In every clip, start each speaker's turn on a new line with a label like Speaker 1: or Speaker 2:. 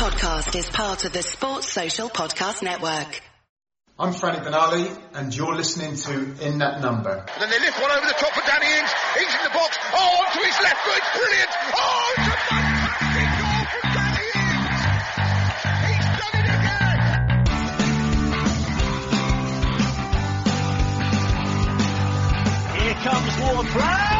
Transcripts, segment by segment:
Speaker 1: podcast is part of the Sports Social Podcast Network.
Speaker 2: I'm Franny Benali, and you're listening to In That Number.
Speaker 3: And then they lift one over the top for Danny Ings. Ings in the box. Oh, onto his left foot. Brilliant. Oh, it's a fantastic goal from Danny Ings. He's done it again.
Speaker 4: Here comes Ward Prowse.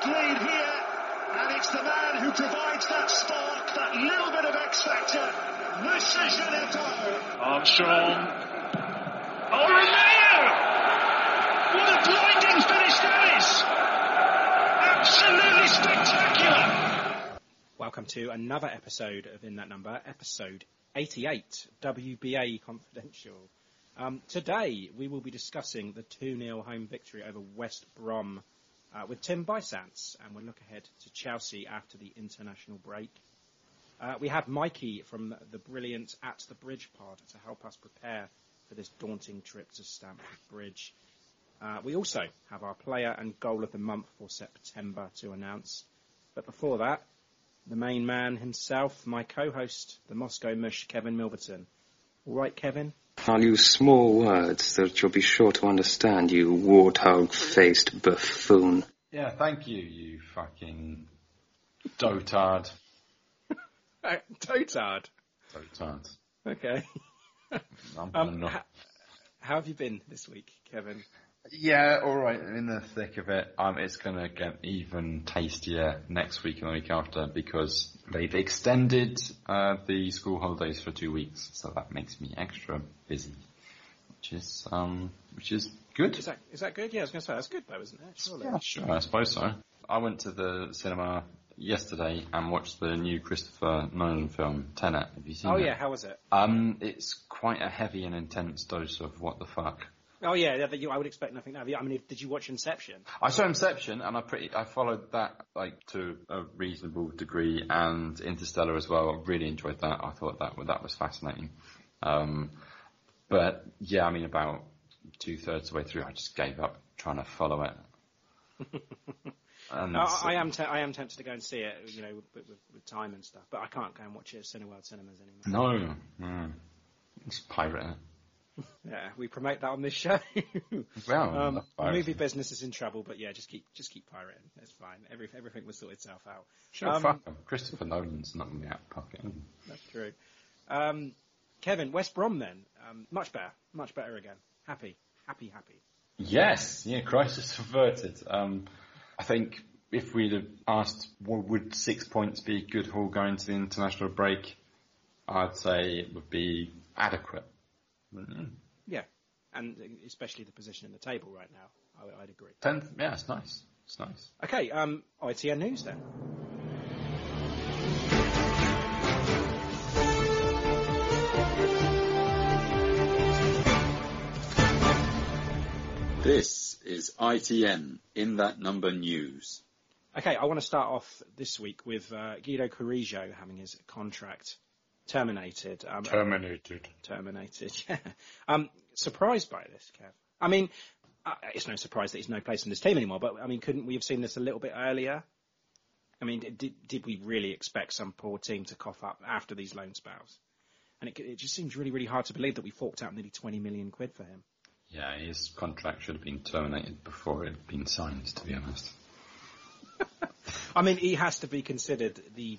Speaker 4: deserved lead here, and it's the man who provides that spark, that little bit of X factor, Moussa Djenepo. Armstrong. Oh, Romeu! What a blinding finish that is! Absolutely spectacular!
Speaker 5: Welcome to another episode of In That Number, episode 88, WBA Confidential. Um, today we will be discussing the 2-0 home victory over West Brom uh, with Tim Bysants, and we'll look ahead to Chelsea after the international break. Uh, we have Mikey from the brilliant At the Bridge pod to help us prepare for this daunting trip to Stamford Bridge. Uh, we also have our player and goal of the month for September to announce. But before that, the main man himself, my co-host, the Moscow Mush, Kevin Milverton. All right, Kevin?
Speaker 6: I'll use small words that you'll be sure to understand, you warthog-faced buffoon.
Speaker 7: Yeah, thank you, you fucking dotard.
Speaker 5: Uh, Totard.
Speaker 7: Dotard.
Speaker 5: Okay.
Speaker 7: I'm
Speaker 5: Um,
Speaker 7: not-
Speaker 5: ha- how have you been this week, Kevin?
Speaker 7: Yeah, alright, in the thick of it. Um, it's gonna get even tastier next week and the week after because they've extended, uh, the school holidays for two weeks, so that makes me extra busy. Which is, um, which is good.
Speaker 5: Is that is that good? Yeah, I was going to say that's good though, isn't it? Surely.
Speaker 7: Yeah, sure, I suppose so. I went to the cinema yesterday and watched the new Christopher Nolan film, Tenet. Have you seen
Speaker 5: Oh
Speaker 7: it?
Speaker 5: yeah, how was it?
Speaker 7: Um, it's quite a heavy and intense dose of what the fuck.
Speaker 5: Oh yeah, yeah, you, I would expect nothing. Now. I mean, if- did you watch Inception?
Speaker 7: I saw Inception and I pretty I followed that like to a reasonable degree and Interstellar as well. I really enjoyed that. I thought that that was fascinating. Um, but yeah, I mean about two thirds of the way through, I just gave up trying to follow it. and
Speaker 5: Uh, I am te- I am tempted to go and see it, you know, with, with, with time and stuff. But I can't go and watch it at Cineworld cinemas anymore.
Speaker 7: no, no, it's pirate.
Speaker 5: Yeah, we promote that on this show.
Speaker 7: Well,
Speaker 5: um, movie business is in trouble, but yeah, just keep just keep pirating. It's fine. Every, everything will sort itself out.
Speaker 7: Sure,
Speaker 5: Um,
Speaker 7: fuck. Christopher Nolan's not in the out pocket.
Speaker 5: That's true. Um, Kevin, West Brom then, um, much better, much better again. Happy, happy, happy.
Speaker 7: Yes, yeah, crisis averted. Um, I think if we'd have asked, what would six points be a good haul going to the international break, I'd say it would be adequate. Mm,
Speaker 5: Yeah, and especially the position in the table right now. I, I'd agree.
Speaker 7: Tenth, yeah, it's nice. It's nice.
Speaker 5: Okay, um, ITN news then.
Speaker 8: This is ITN in that number news.
Speaker 5: Okay, I want to start off this week with uh, Guido Carrillo having his contract terminated. Um,
Speaker 7: Terminated.
Speaker 5: terminated. Yeah. Um, surprised by this, Kev. I mean, uh, it's no surprise that he's no place in this team anymore. But I mean, couldn't we have seen this a little bit earlier? I mean, did did we really expect some poor team to cough up after these loan spells? And it, it just seems really, really hard to believe that we forked out nearly 20 million quid for him.
Speaker 7: Yeah, his contract should have been terminated before it had been signed, to be honest.
Speaker 5: I mean, he has to be considered the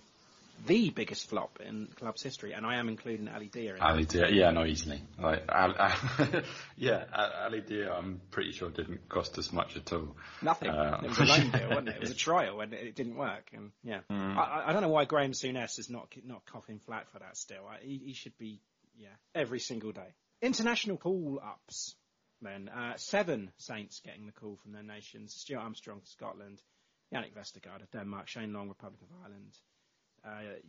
Speaker 5: the biggest flop in the club's history, and I am including Ali Dia in
Speaker 7: Ali Dia, yeah, no, easily. Like, Al, Al, yeah, Al- Ali Dia, I'm pretty sure didn't cost us much at all.
Speaker 5: Nothing.
Speaker 7: Uh,
Speaker 5: it was a loan deal, wasn't it? It was a trial, and it didn't work. And yeah,
Speaker 7: Hmm.
Speaker 5: I- I, don't know why Graham Souness is not not coughing flat for that. Still, I, he, he should be yeah every single day. International call ups. Then uh, seven Saints getting the call from their nations: Stuart Armstrong, Scotland, Jannik Vestergaard of Denmark, Shane Long, Republic of Ireland,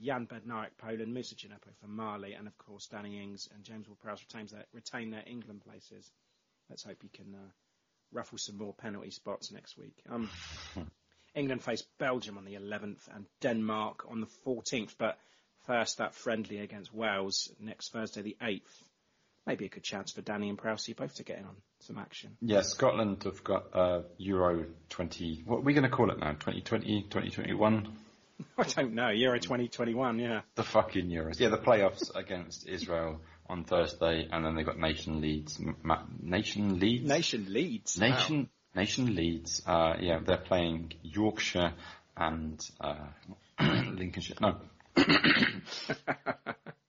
Speaker 5: Jan Bednarek, Poland, Moussa Djenepo for Mali, and of course Danny Ings and James Ward-Prowse retain their England places. Let's hope he can uh, ruffle some more penalty spots next week. Um, England face Belgium on the 11th and Denmark on the 14th, but first that friendly against Wales next Thursday the 8th. Maybe a good chance for Danny and Prowsey both to get in on some action.
Speaker 7: Yeah, Scotland have got uh, Euro 20. What are we going to call it now? 2020, 2021?
Speaker 5: I don't know, Euro 2021, yeah.
Speaker 7: The fucking Euros. Yeah, the playoffs against Israel on Thursday, and then they've got Nation Leeds. Ma- Nation Leeds?
Speaker 5: Nation leads.
Speaker 7: Nation Nation Leeds. Uh, yeah, they're playing Yorkshire and uh, Lincolnshire. No.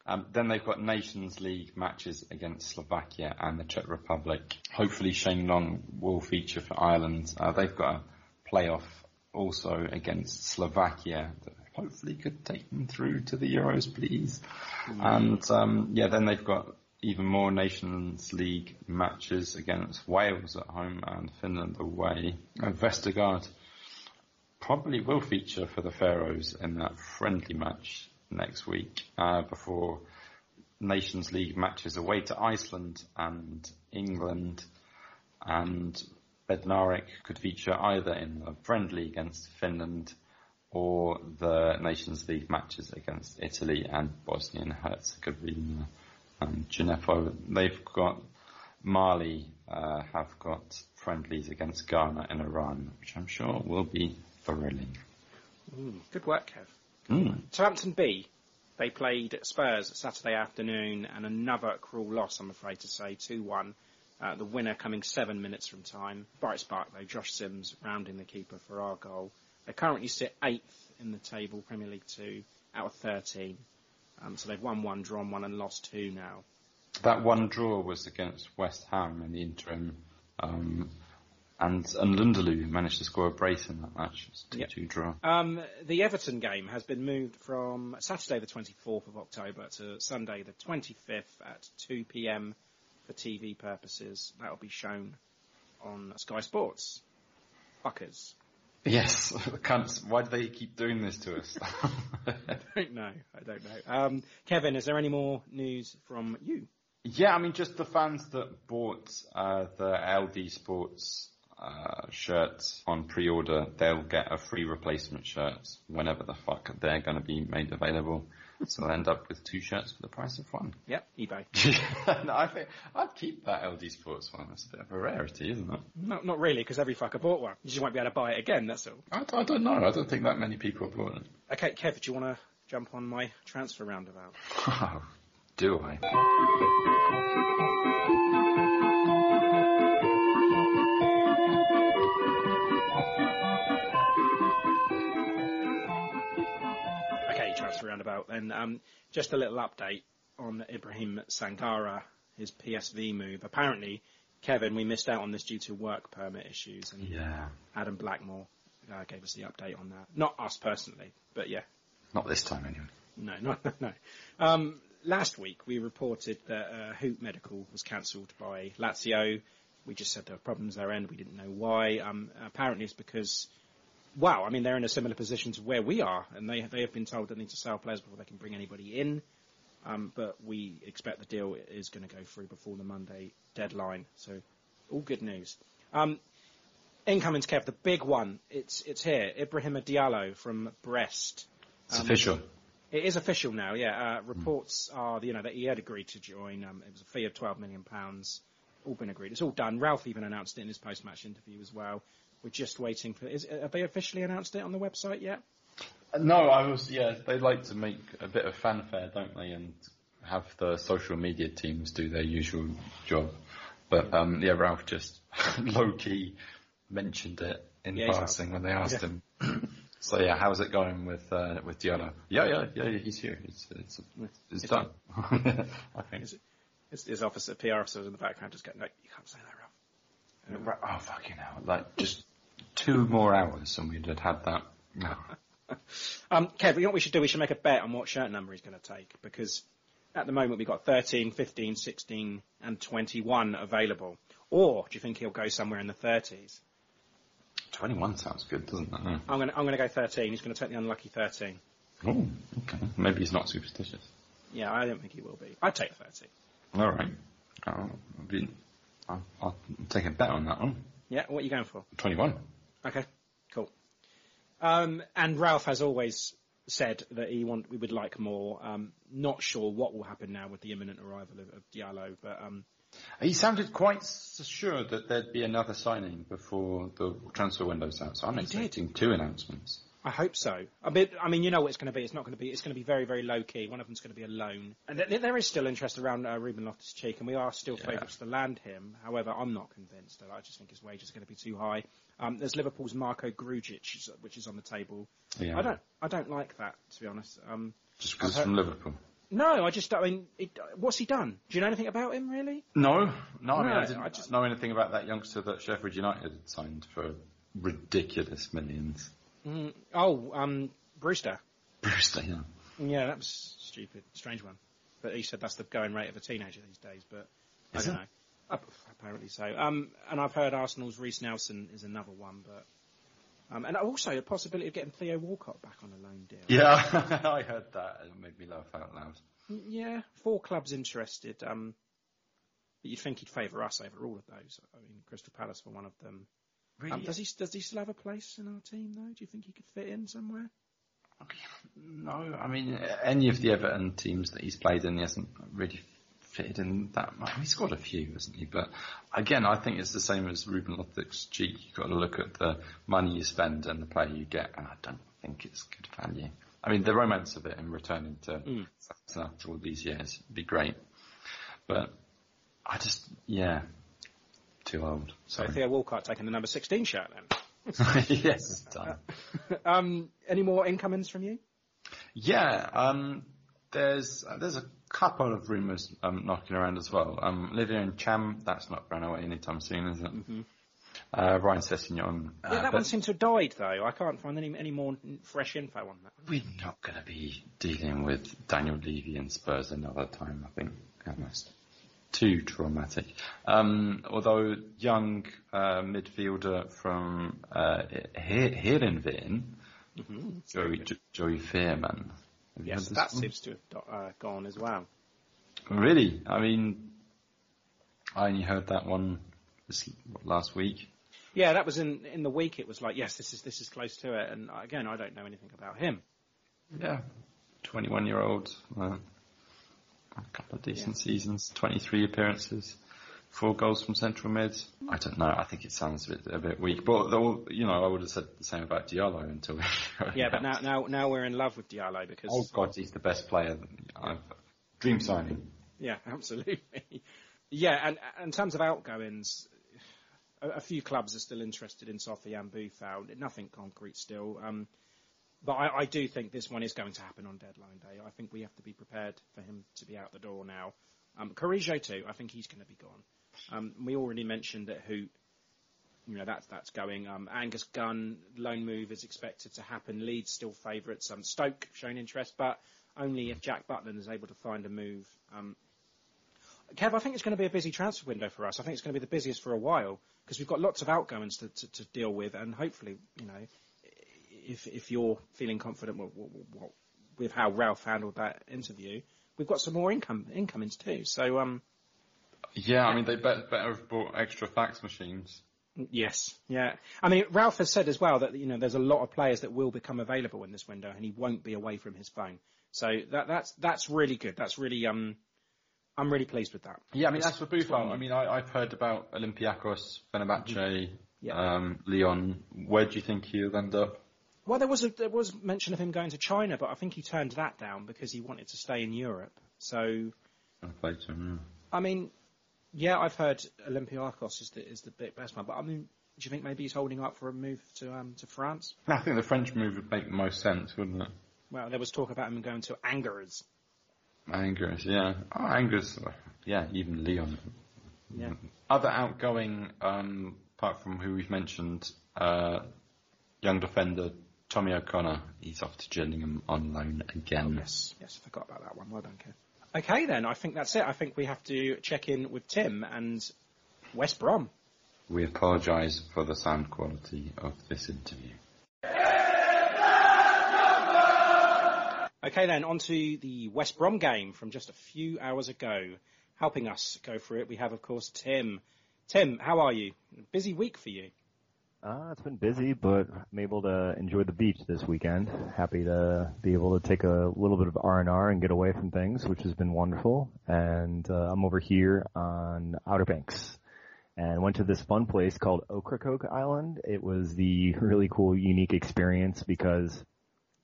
Speaker 7: um, then they've got Nations League matches against Slovakia and the Czech Republic. Hopefully Shane Long will feature for Ireland. Uh, they've got a playoff also against Slovakia that hopefully could take them through to the Euros, please. And um, yeah, then they've got even more Nations League matches against Wales at home and Finland away. And Vestergaard probably will feature for the Faroes in that friendly match next week uh, before Nations League matches away to Iceland and England and Bednarek could feature either in the friendly against Finland or the Nations League matches against Italy and Bosnia and Herzegovina. And Djenepo, they've got Mali uh, have got friendlies against Ghana and Iran, which I'm sure will be thrilling.
Speaker 5: Mm, good work, Kev.
Speaker 7: Mm.
Speaker 5: Southampton B, they played Spurs Saturday afternoon and another cruel loss, I'm afraid to say, 2-1. Uh, the winner coming seven minutes from time. Bright spark though, Josh Sims rounding the keeper for our goal. They currently sit eighth in the table, Premier League 2, out of 13. Um, so they've won one, drawn one and lost two now.
Speaker 7: That one draw was against West Ham in the interim, um, and and Lundalu managed to score a brace in that match. It's a 2-2 draw.
Speaker 5: Um, the Everton game has been moved from Saturday the 24th of October to Sunday the 25th at 2 p.m. for TV purposes. That will be shown on Sky Sports. Fuckers.
Speaker 7: Yes, cunts. Why do they keep doing this to us?
Speaker 5: I don't know. I don't know. Um, Kevin, is there any more news from you?
Speaker 7: yeah, I mean, just the fans that bought uh, the LD Sports uh, shirts on pre-order, they'll get a free replacement shirt whenever the fuck they're going to be made available. So I'll end up with two shirts for the price of one.
Speaker 5: Yep, eBay.
Speaker 7: no, I think I'd keep that LD Sports one. It's a bit of a rarity, isn't it?
Speaker 5: Not, not really, because every fucker bought one. You just won't be able to buy it again, that's all.
Speaker 7: I, I don't know. I don't think that many people have bought it.
Speaker 5: Okay, Kev, do you want to jump on my transfer roundabout?
Speaker 7: Oh, do I?
Speaker 5: Roundabout. Then um, just a little update on Ibrahim Sangaré, his PSV move. Apparently, Kevin, we missed out on this due to work permit issues, and
Speaker 7: Yeah.
Speaker 5: Adam Blackmore uh, gave us the update on that. Not us personally, but yeah,
Speaker 7: Not this time, anyway.
Speaker 5: no, no, no, no. Um, last week we reported that uh, Hoedt Medical was cancelled by Lazio. We just said there were problems their end. We didn't know why. Um, apparently it's because, wow, I mean they're in a similar position to where we are, and they they have been told they need to sell players before they can bring anybody in. Um, but we expect the deal is going to go through before the Monday deadline. So all good news. Um, incoming's Kev, the big one. It's it's here. Ibrahim Diallo from Brest.
Speaker 7: It's
Speaker 5: Um,
Speaker 7: official.
Speaker 5: it is official now, yeah. Uh, reports are, you know, that he had agreed to join. Um, it was a fee of twelve million pounds. All been agreed. It's all done. Ralph even announced it in his post-match interview as well. We're just waiting for. Is, have they officially announced it on the website yet?
Speaker 7: No, I was. Yeah, they like to make a bit of fanfare, don't they? And have the social media teams do their usual job. But um, yeah, Ralph just low key mentioned it in
Speaker 5: Yeah,
Speaker 7: passing when they asked
Speaker 5: Yeah.
Speaker 7: him. so yeah, how's it going with uh, with Diallo? Yeah, yeah, yeah, he's here. It's it's it's, done. I think.
Speaker 5: His, his, his officer, PR officers in the background just go, no, you can't say that, Ralph.
Speaker 7: Oh fucking hell! Like just two more hours and we'd have had that. No.
Speaker 5: Um, Kev, you know what we should do? We should make a bet on what shirt number he's going to take because at the moment we've got 13, 15, 16 and 21 available. Or do you think he'll go somewhere in the 30s?
Speaker 7: Twenty-one sounds good, doesn't it? Yeah.
Speaker 5: I'm going to I'm going to go 13. He's going to take the unlucky 13.
Speaker 7: Oh, okay. Maybe he's not superstitious.
Speaker 5: Yeah, I don't think he will be. I'd take 13.
Speaker 7: All right. I'll, be, I'll, I'll take a bet on that one.
Speaker 5: Yeah, what are you going for?
Speaker 7: 21.
Speaker 5: Okay, cool. Um, and Ralph has always said that he want we would like more. Um, not sure what will happen now with the imminent arrival of, of Diallo, but um,
Speaker 7: He sounded quite s- sure that there'd be another signing before the transfer window's out, so I'm
Speaker 5: He did.
Speaker 7: expecting two announcements.
Speaker 5: I hope so. I mean, I mean, you know what it's going to be. It's not going to be. It's going to be very, very low key. One of them's going to be a loan, and th- there is still interest around uh, Ruben Loftus-Cheek, and we are still
Speaker 7: Yeah.
Speaker 5: favourites to land him. However, I'm not convinced. I just think his wages are going to be too high. Um, there's Liverpool's Marko Grujic, which is on the table.
Speaker 7: Yeah.
Speaker 5: I don't. I don't like that, to be honest. Um,
Speaker 7: Just because
Speaker 5: I've
Speaker 7: from Liverpool.
Speaker 5: no, I just. I mean, it, what's he done? Do you know anything about him, really?
Speaker 7: No, no, I mean, I didn't
Speaker 5: I just-
Speaker 7: know anything about that youngster that Sheffield United had signed for ridiculous millions.
Speaker 5: Mm, oh, um, Brewster.
Speaker 7: Brewster, yeah.
Speaker 5: Yeah, that was stupid, strange one. But he said that's the going rate of a teenager these days. But
Speaker 7: Is
Speaker 5: I don't
Speaker 7: it?
Speaker 5: know. Apparently so. Um, and I've heard Arsenal's Reiss Nelson is another one, but um, and also the possibility of getting Theo Walcott back on a loan deal.
Speaker 7: Yeah, I heard that. And it made me laugh out loud.
Speaker 5: Yeah, four clubs interested. Um, but you'd think he'd favour us over all of those. I mean, Crystal Palace were one of them.
Speaker 7: Really?
Speaker 5: Um, does he does he still have a place in our team though? Do you think he could fit in somewhere?
Speaker 7: No, I mean, any of the Everton teams that he's played in, he hasn't really fitted in that much. He's got a few, hasn't he? But again, I think it's the same as Ruben Loftus-Cheek. You've got to look at the money you spend and the player you get, and I don't think it's good value. I mean, the romance of it and returning to
Speaker 5: Mm.
Speaker 7: After all these years would be great. But I just, yeah, too old.
Speaker 5: So
Speaker 7: Sorry.
Speaker 5: Theo Walcott taking the number 16 shirt then.
Speaker 7: yes, done.
Speaker 5: um, any more incomings from you?
Speaker 7: Yeah, um, there's uh, there's a couple of rumours um, knocking around as well. Um, Livia and Cham, that's not going away anytime soon, is it? Uh, Ryan Sessegnon.
Speaker 5: Yeah,
Speaker 7: uh,
Speaker 5: that
Speaker 7: but
Speaker 5: one seems to have died though. I can't find any any more fresh info on that.
Speaker 7: We're not going to be dealing with Daniel Levy and Spurs another time, I think. Almost. Too traumatic. Um, although young uh, midfielder from uh, He- Heerenveen, Joey, Jo- Joey Veerman.
Speaker 5: Yes, that
Speaker 7: one?
Speaker 5: seems to have uh, gone as well.
Speaker 7: Really? I mean, I only heard that one this last week.
Speaker 5: Yeah, that was in in the week. It was like, yes, this is this is close to it. And again, I don't know anything about him.
Speaker 7: Yeah, 21 year old, uh, a couple of decent seasons, 23 appearances, four goals from central mid. I don't know. I think it sounds a bit a bit weak, but though, you know, I would have said the same about Diallo until.
Speaker 5: Yeah, but now now now we're in love with Diallo because
Speaker 7: Oh God, he's the best player. I've dream signing.
Speaker 5: Yeah, absolutely. yeah, and, and in terms of outgoings, a, a few clubs are still interested in Sofiane Boufal. Nothing concrete still. Um, but I, I do think this one is going to happen on deadline day. I think we have to be prepared for him to be out the door now. Um, Carrillo too. I think he's going to be gone. Um, we already mentioned that who, you know, that's that's going. Um, Angus Gunn loan move is expected to happen. Leeds still favourites. Um, Stoke showing interest, but only if Jack Butland is able to find a move. Um, Kev, I think it's going to be a busy transfer window for us. I think it's going to be the busiest for a while because we've got lots of outgoings to, to, to deal with, and hopefully, you know, if if you're feeling confident with, with, with how Ralph handled that interview, we've got some more income incomings too. So, um,
Speaker 7: Yeah, I mean they better, better have bought extra fax machines.
Speaker 5: Yes, yeah. I mean, Ralph has said as well that you know there's a lot of players that will become available in this window, and he won't be away from his phone. So that that's that's really good. That's really um, I'm really pleased with that.
Speaker 7: Yeah, I mean as for Boufal, I mean I, I've heard about Olympiacos, Fenerbahce,
Speaker 5: Yeah.
Speaker 7: um, Lyon. Where do you think he'll end up?
Speaker 5: Well, there was a, there was mention of him going to China, but I think he turned that down because he wanted to stay in Europe. So,
Speaker 7: I played him.
Speaker 5: I mean, Yeah, I've heard Olympiacos is the is the best one, but I mean, do you think maybe he's holding up for a move to um to France?
Speaker 7: I think the French move would make the most sense, wouldn't it?
Speaker 5: Well, there was talk about him going to Angers.
Speaker 7: Angers, yeah. Oh, Angers, yeah, even Lyon.
Speaker 5: Yeah.
Speaker 7: Other outgoing, um, apart from who we've mentioned, uh, young defender Tommy O'Connor. He's off to Gillingham on loan again.
Speaker 5: Oh, yes, yes, I forgot about that one. Well done, Kev. Okay, then I think that's it. I think we have to check in with Tim and West Brom.
Speaker 7: We apologise for the sound quality of this interview.
Speaker 5: Okay, then on to the West Brom game from just a few hours ago. Helping us go through it, we have, of course, Tim. Tim, how are you? Busy week for you.
Speaker 9: Uh, it's been busy, but I'm able to enjoy the beach this weekend. Happy to be able to take a little bit of R&R and get away from things, which has been wonderful. And uh, I'm over here on Outer Banks and went to this fun place called Ocracoke Island. It was the really cool, unique experience because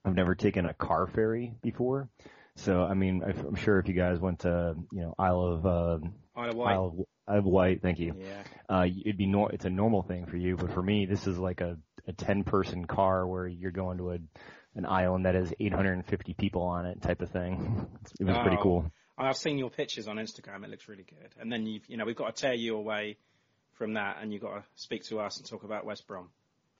Speaker 9: I've never taken a car ferry before. So, I mean, I'm sure if you guys went to, you know, Isle of, uh,
Speaker 5: Isle of Wight.
Speaker 9: Isle of, Isle of Wight. thank you.
Speaker 5: Yeah.
Speaker 9: Uh, it'd be nor- it's a normal thing for you, but for me, this is like a, a 10 person car where you're going to a, an island that has 850 people on it type of thing. It was pretty
Speaker 5: Oh,
Speaker 9: cool.
Speaker 5: I've seen your pictures on Instagram. It looks really good. And then you've, you know, we've got to tear you away from that, and you've got to speak to us and talk about West Brom.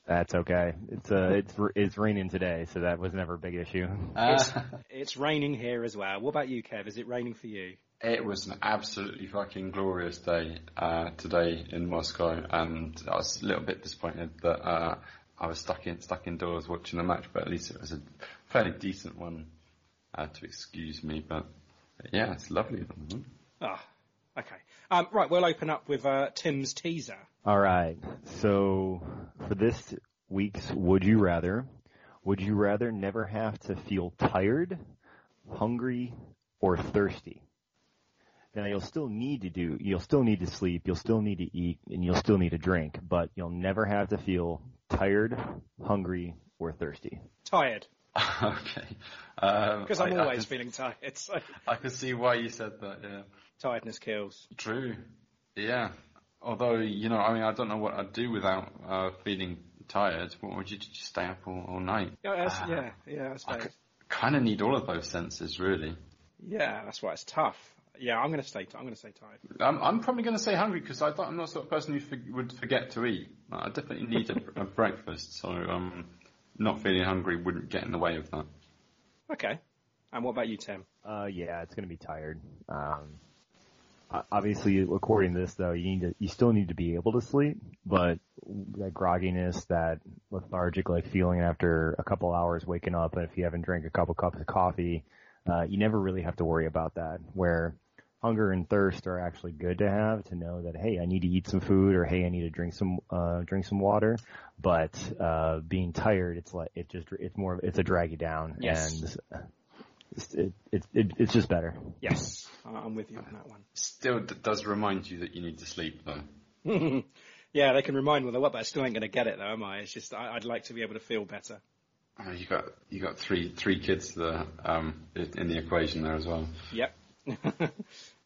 Speaker 9: That's okay. It's, uh, it's, it's raining today, so that was never a big issue.
Speaker 5: It's, it's raining here as well. What about you, Kev? Is it raining for you?
Speaker 7: It was an absolutely fucking glorious day uh, today in Moscow, and I was a little bit disappointed that uh, I was stuck in stuck indoors watching the match. But at least it was a fairly decent one uh, to excuse me. But yeah, it's lovely.
Speaker 5: Ah, okay. Um, right, we'll open up with uh, Tim's teaser.
Speaker 9: All right. So for this week's Would You Rather, would you rather never have to feel tired, hungry, or thirsty? Now you'll still need to do, you'll still need to sleep, you'll still need to eat, and you'll still need to drink, but you'll never have to feel tired, hungry, or thirsty.
Speaker 5: Tired,
Speaker 7: okay. Um,
Speaker 5: because I'm
Speaker 7: I- I
Speaker 5: always
Speaker 7: can-
Speaker 5: feeling tired. So
Speaker 7: I can see why you said that. Yeah.
Speaker 5: tiredness kills.
Speaker 7: True. Yeah. Although, you know, I mean, I don't know what I'd do without uh, feeling tired. What would you do? Just stay up all, all night?
Speaker 5: Yeah, that's-
Speaker 7: Ah,
Speaker 5: yeah, yeah, I suppose.
Speaker 7: Kind of need all of those senses, really.
Speaker 5: Yeah, that's why it's tough. Yeah, I'm gonna stay. I'm gonna stay tired.
Speaker 7: I'm, I'm probably going to say hungry because I don't, I'm not the sort of person who for, would forget to eat. I definitely need a, a breakfast, so um, not feeling hungry wouldn't get in the way of that.
Speaker 5: Okay. And what about you, Tim?
Speaker 9: Uh, yeah, it's gonna be tired. Um, obviously, according to this though, you need to, you still need to be able to sleep, but that grogginess, that lethargic like feeling after a couple hours waking up, and if you haven't drank a couple cups of coffee, uh, you never really have to worry about that. Where hunger and thirst are actually good to have to know that hey, I need to eat some food, or hey, I need to drink some uh, drink some water. But uh, being tired, it's like it just it's more of- it's a drag you down,
Speaker 5: Yes.
Speaker 9: and it's, it, it, it, it's just better.
Speaker 5: Yes, I- I'm with you on that one.
Speaker 7: Still d- does remind you that you need to sleep, though.
Speaker 5: yeah, they can remind me of what, but I still ain't going to get it though, am I? It's just I, I'd like to be able to feel better.
Speaker 7: Uh, you got you got three three kids there, um, in the equation there as well.
Speaker 5: Yep.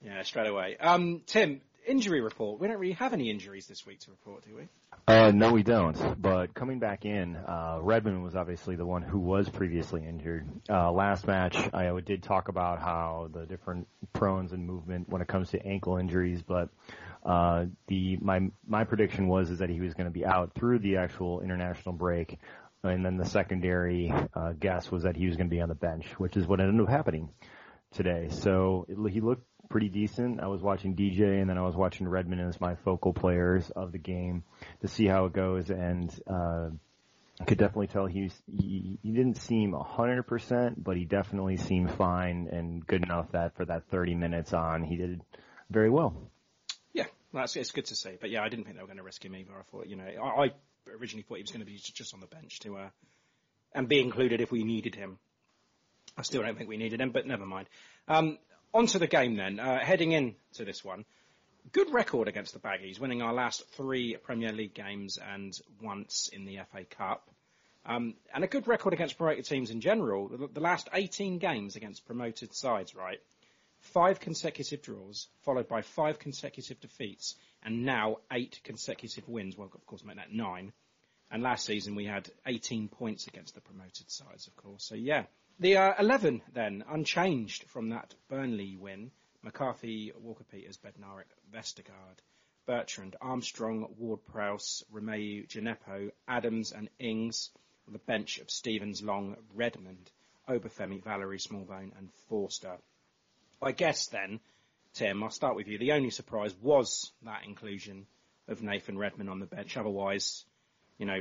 Speaker 5: yeah, straight away. Um, Tim, injury report. We don't really have any injuries this week to report, do we?
Speaker 9: Uh, no, we don't. But coming back in, uh, Redmond was obviously the one who was previously injured. Uh, last match, I did talk about how the different prones and movement when it comes to ankle injuries, but uh, the my my prediction was is that he was going to be out through the actual international break, and then the secondary uh, guess was that he was going to be on the bench, which is what ended up happening today. So it, he looked pretty decent. I was watching DJ and then I was watching Redmond as my focal players of the game to see how it goes and uh I could definitely tell he's he, he didn't seem a hundred percent, but he definitely seemed fine and good enough that for that thirty minutes on he did very well.
Speaker 5: Yeah, that's it's good to see. But yeah, I didn't think they were going to risk him either. I thought, you know, I, I originally thought he was going to be just on the bench to uh, and be included if we needed him. I still don't think we needed him, but never mind. Um, on to the game then. Uh, heading in to this one, good record against the Baggies, winning our last three Premier League games and once in the FA Cup. Um, and a good record against promoted teams in general. The, the last 18 games against promoted sides, right? five consecutive draws, followed by five consecutive defeats, and now eight consecutive wins. Well, of course, make that nine. And last season we had 18 points against the promoted sides, of course. So yeah, the uh, 11 then unchanged from that Burnley win. McCarthy, Walker Peters, Bednarek, Vestergaard, Bertrand, Armstrong, Ward Prowse, Romeu, Djenepo, Adams and Ings with a bench of Stevens, Long, Redmond, Obafemi, Valery, Smallbone and Forster. I guess then, Tim, I'll start with you. The only surprise was that inclusion of Nathan Redmond on the bench. Otherwise, you know,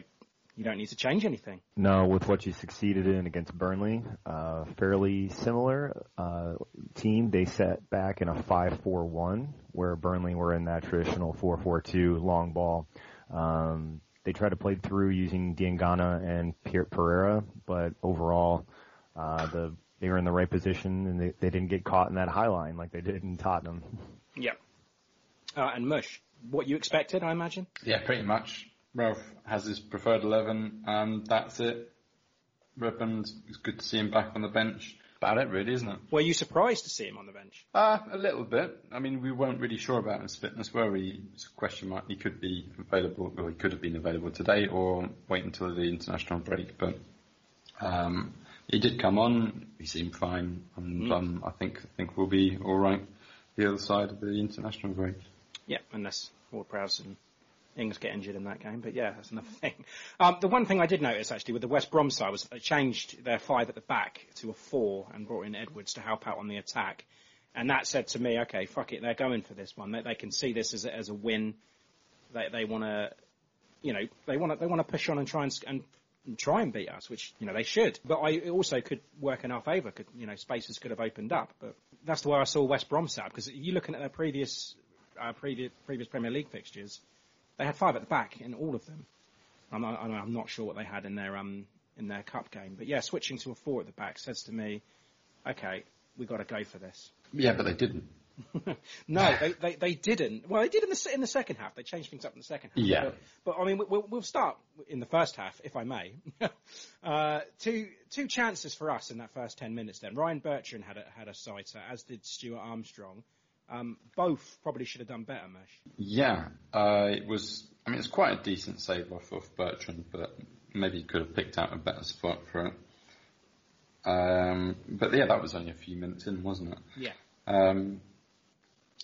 Speaker 5: you don't need to change anything.
Speaker 9: No, with what you succeeded in against Burnley, uh, fairly similar uh, team. They set back in a 5-4-1, where Burnley were in that traditional 4-4-2 long ball. Um, they tried to play through using Diangana and Pierre Pereira, but overall, uh, the they were in the right position and they, they didn't get caught in that high line like they did in Tottenham.
Speaker 5: Yep. Uh, and Mush, what you expected, I imagine?
Speaker 7: Yeah, pretty much. Ralph has his preferred 11, and that's it. Redmond, it's good to see him back on the bench. About it, really, isn't it?
Speaker 5: Were you surprised to see him on the bench?
Speaker 7: Uh, a little bit. I mean, we weren't really sure about his fitness, were we? It's a question mark. He could be available, or he could have been available today, or wait until the international break. But um, he did come on. He seemed fine, and
Speaker 5: Mm.
Speaker 7: um, I think I think we'll be all right the other side of the international break.
Speaker 5: Yeah, unless Ward Prowse and Ings get injured in that game. But yeah, that's another thing. Um, the one thing I did notice actually with the West Brom side was they changed their five at the back to a four and brought in Edwards to help out on the attack. And that said to me, okay, fuck it, they're going for this one. They, they can see this as a, as a win. They, they want to, you know, they want to they want to push on and try and, and and try and beat us, which you know they should. But I also could work in our favour. Could you know spaces could have opened up. But that's the way I saw West Brom set because you looking at their previous uh, previous previous Premier League fixtures, they had five at the back in all of them. I'm not, I'm not sure what they had in their um in their cup game, but yeah, switching to a four at the back says to me, okay, we got to go for this.
Speaker 7: Yeah, but they didn't.
Speaker 5: no, they, they they didn't. Well, they did in the in the second half. They changed things up in the second half.
Speaker 7: Yeah.
Speaker 5: But, but I mean, we- we'll, we'll start in the first half, if I may. uh, two two chances for us in that first ten minutes. Then Ryan Bertrand had a had a sighter, as did Stuart Armstrong. Um, both probably should have done better, Mush.
Speaker 7: Yeah, uh, it was. I mean, it's quite a decent save off of Bertrand, but maybe he could have picked out a better spot for it. Um, but yeah, that was only a few minutes in, wasn't it?
Speaker 5: Yeah.
Speaker 7: Um,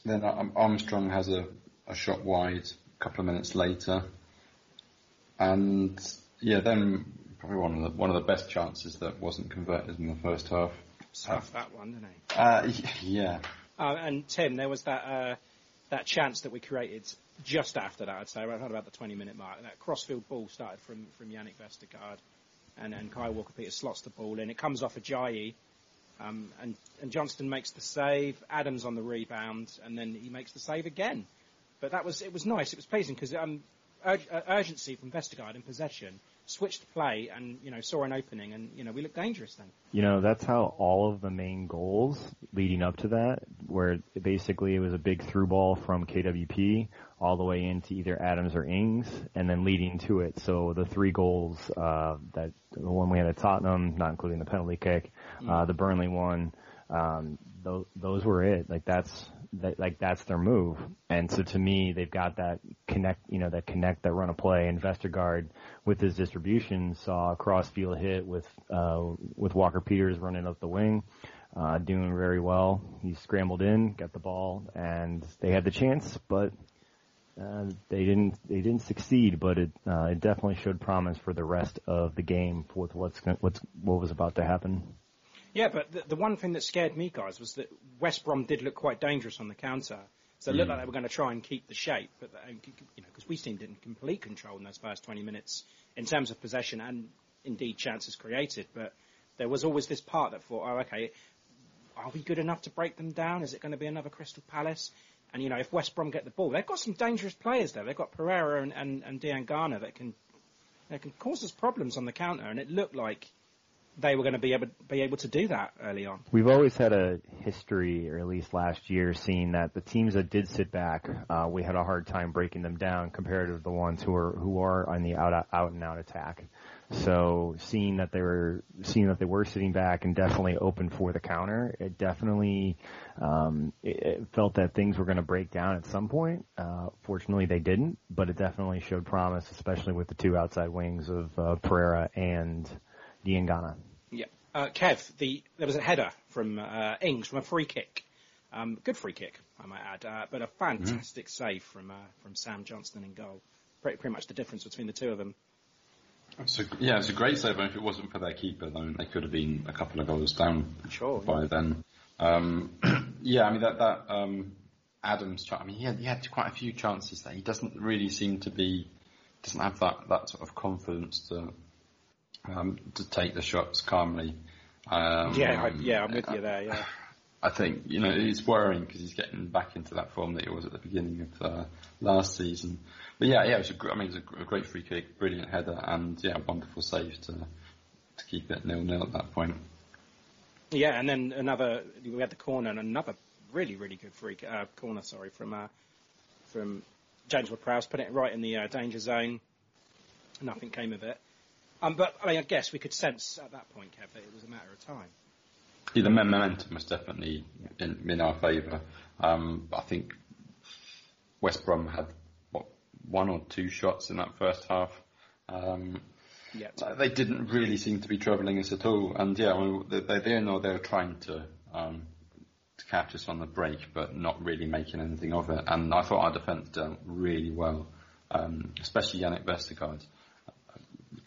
Speaker 7: then Armstrong has a, a shot wide a couple of minutes later, and yeah, then probably one of the one of the best chances that wasn't converted in the first half.
Speaker 5: Stuff that one, didn't he?
Speaker 7: Uh, yeah,
Speaker 5: Uh, and Tim, there was that uh, that chance that we created just after that. I'd say around about the 20 minute mark. That crossfield ball started from from Jannik Vestergaard, and and Kyle Walker Peters slots the ball in. It comes off Ajayi, um, and and Johnstone makes the save. Adams on the rebound, and then he makes the save again. But that was it was nice. It was pleasing because um, ur- uh, urgency from Vestergaard in possession switched play, and you know saw an opening, and you know we looked dangerous then.
Speaker 9: You know, that's how all of the main goals leading up to that, where basically it was a big through ball from KWP all the way into either Adams or Ings, and then leading to it. So the three goals, uh, that the one we had at Tottenham, not including the penalty kick, uh, the Burnley one, um, those, those were it. Like that's that, like that's their move. And so to me, they've got that connect, you know, that connect, that run of play. And Vestergaard, with his distribution, saw a crossfield hit with uh, with Walker Peters running up the wing, uh, doing very well. He scrambled in, got the ball, and they had the chance, but. Uh, they didn't. They didn't succeed, but it uh, it definitely showed promise for the rest of the game with what's what's what was about to happen.
Speaker 5: Yeah, but the, the one thing that scared me, guys, was that West Brom did look quite dangerous on the counter. So it looked
Speaker 7: Mm.
Speaker 5: like they were going to try and keep the shape, but they, you know, because we seemed in complete control in those first 20 minutes in terms of possession and indeed chances created. But there was always this part that thought, oh, okay, are we good enough to break them down? Is it going to be another Crystal Palace? And you know, if West Brom get the ball, they've got some dangerous players there. They've got Pereira and and, and Diangana that can that can cause us problems on the counter. And it looked like they were going to be able be able to do that early on.
Speaker 9: We've always had a history, or at least last year, seeing that the teams that did sit back, uh, we had a hard time breaking them down compared to the ones who are who are on the out out and out attack. So seeing that they were seeing that they were sitting back and definitely open for the counter, it definitely um, it, it felt that things were going to break down at some point. Uh, fortunately, they didn't, but it definitely showed promise, especially with the two outside wings of uh, Pereira and Diangana.
Speaker 5: Uh, Kev, the there was a header from uh, Ings from a free kick. Um, good free kick, I might add, uh, but a fantastic mm. save from uh, from Sam Johnstone in goal. Pretty, pretty much the difference between the two of them.
Speaker 7: So, yeah, it's a great save. And if it wasn't for their keeper, then they could have been a couple of goals down
Speaker 5: sure,
Speaker 7: by
Speaker 5: yeah.
Speaker 7: then. Um, yeah, I mean that that um, Adams. I mean, he had, he had quite a few chances there. He doesn't really seem to be doesn't have that that sort of confidence to um, to take the shots calmly. Um,
Speaker 5: yeah, I, yeah, I'm with you there. Yeah.
Speaker 7: I think you know it's worrying because he's getting back into that form that he was at the beginning of uh, last season. But yeah, yeah, it was a, I mean, it was a great free kick, brilliant header, and yeah, wonderful save to to keep it nil nil at that point.
Speaker 5: Yeah, and then another we had the corner and another really really good free uh, corner, sorry, from uh, from James Ward-Prowse, put it right in the uh, danger zone. Nothing came of it. Um, but I mean, I guess we could sense at that point, Kev, that it was a matter of time.
Speaker 7: Yeah, the momentum was definitely in, in our favour. Um, I think West Brom had what one or two shots in that first half. Um,
Speaker 5: yeah.
Speaker 7: They didn't really seem to be troubling us at all, and yeah, I mean, they, they, know they were trying to um, to catch us on the break, but not really making anything of it. And I thought our defence done really well, um, especially Jannik Vestergaard.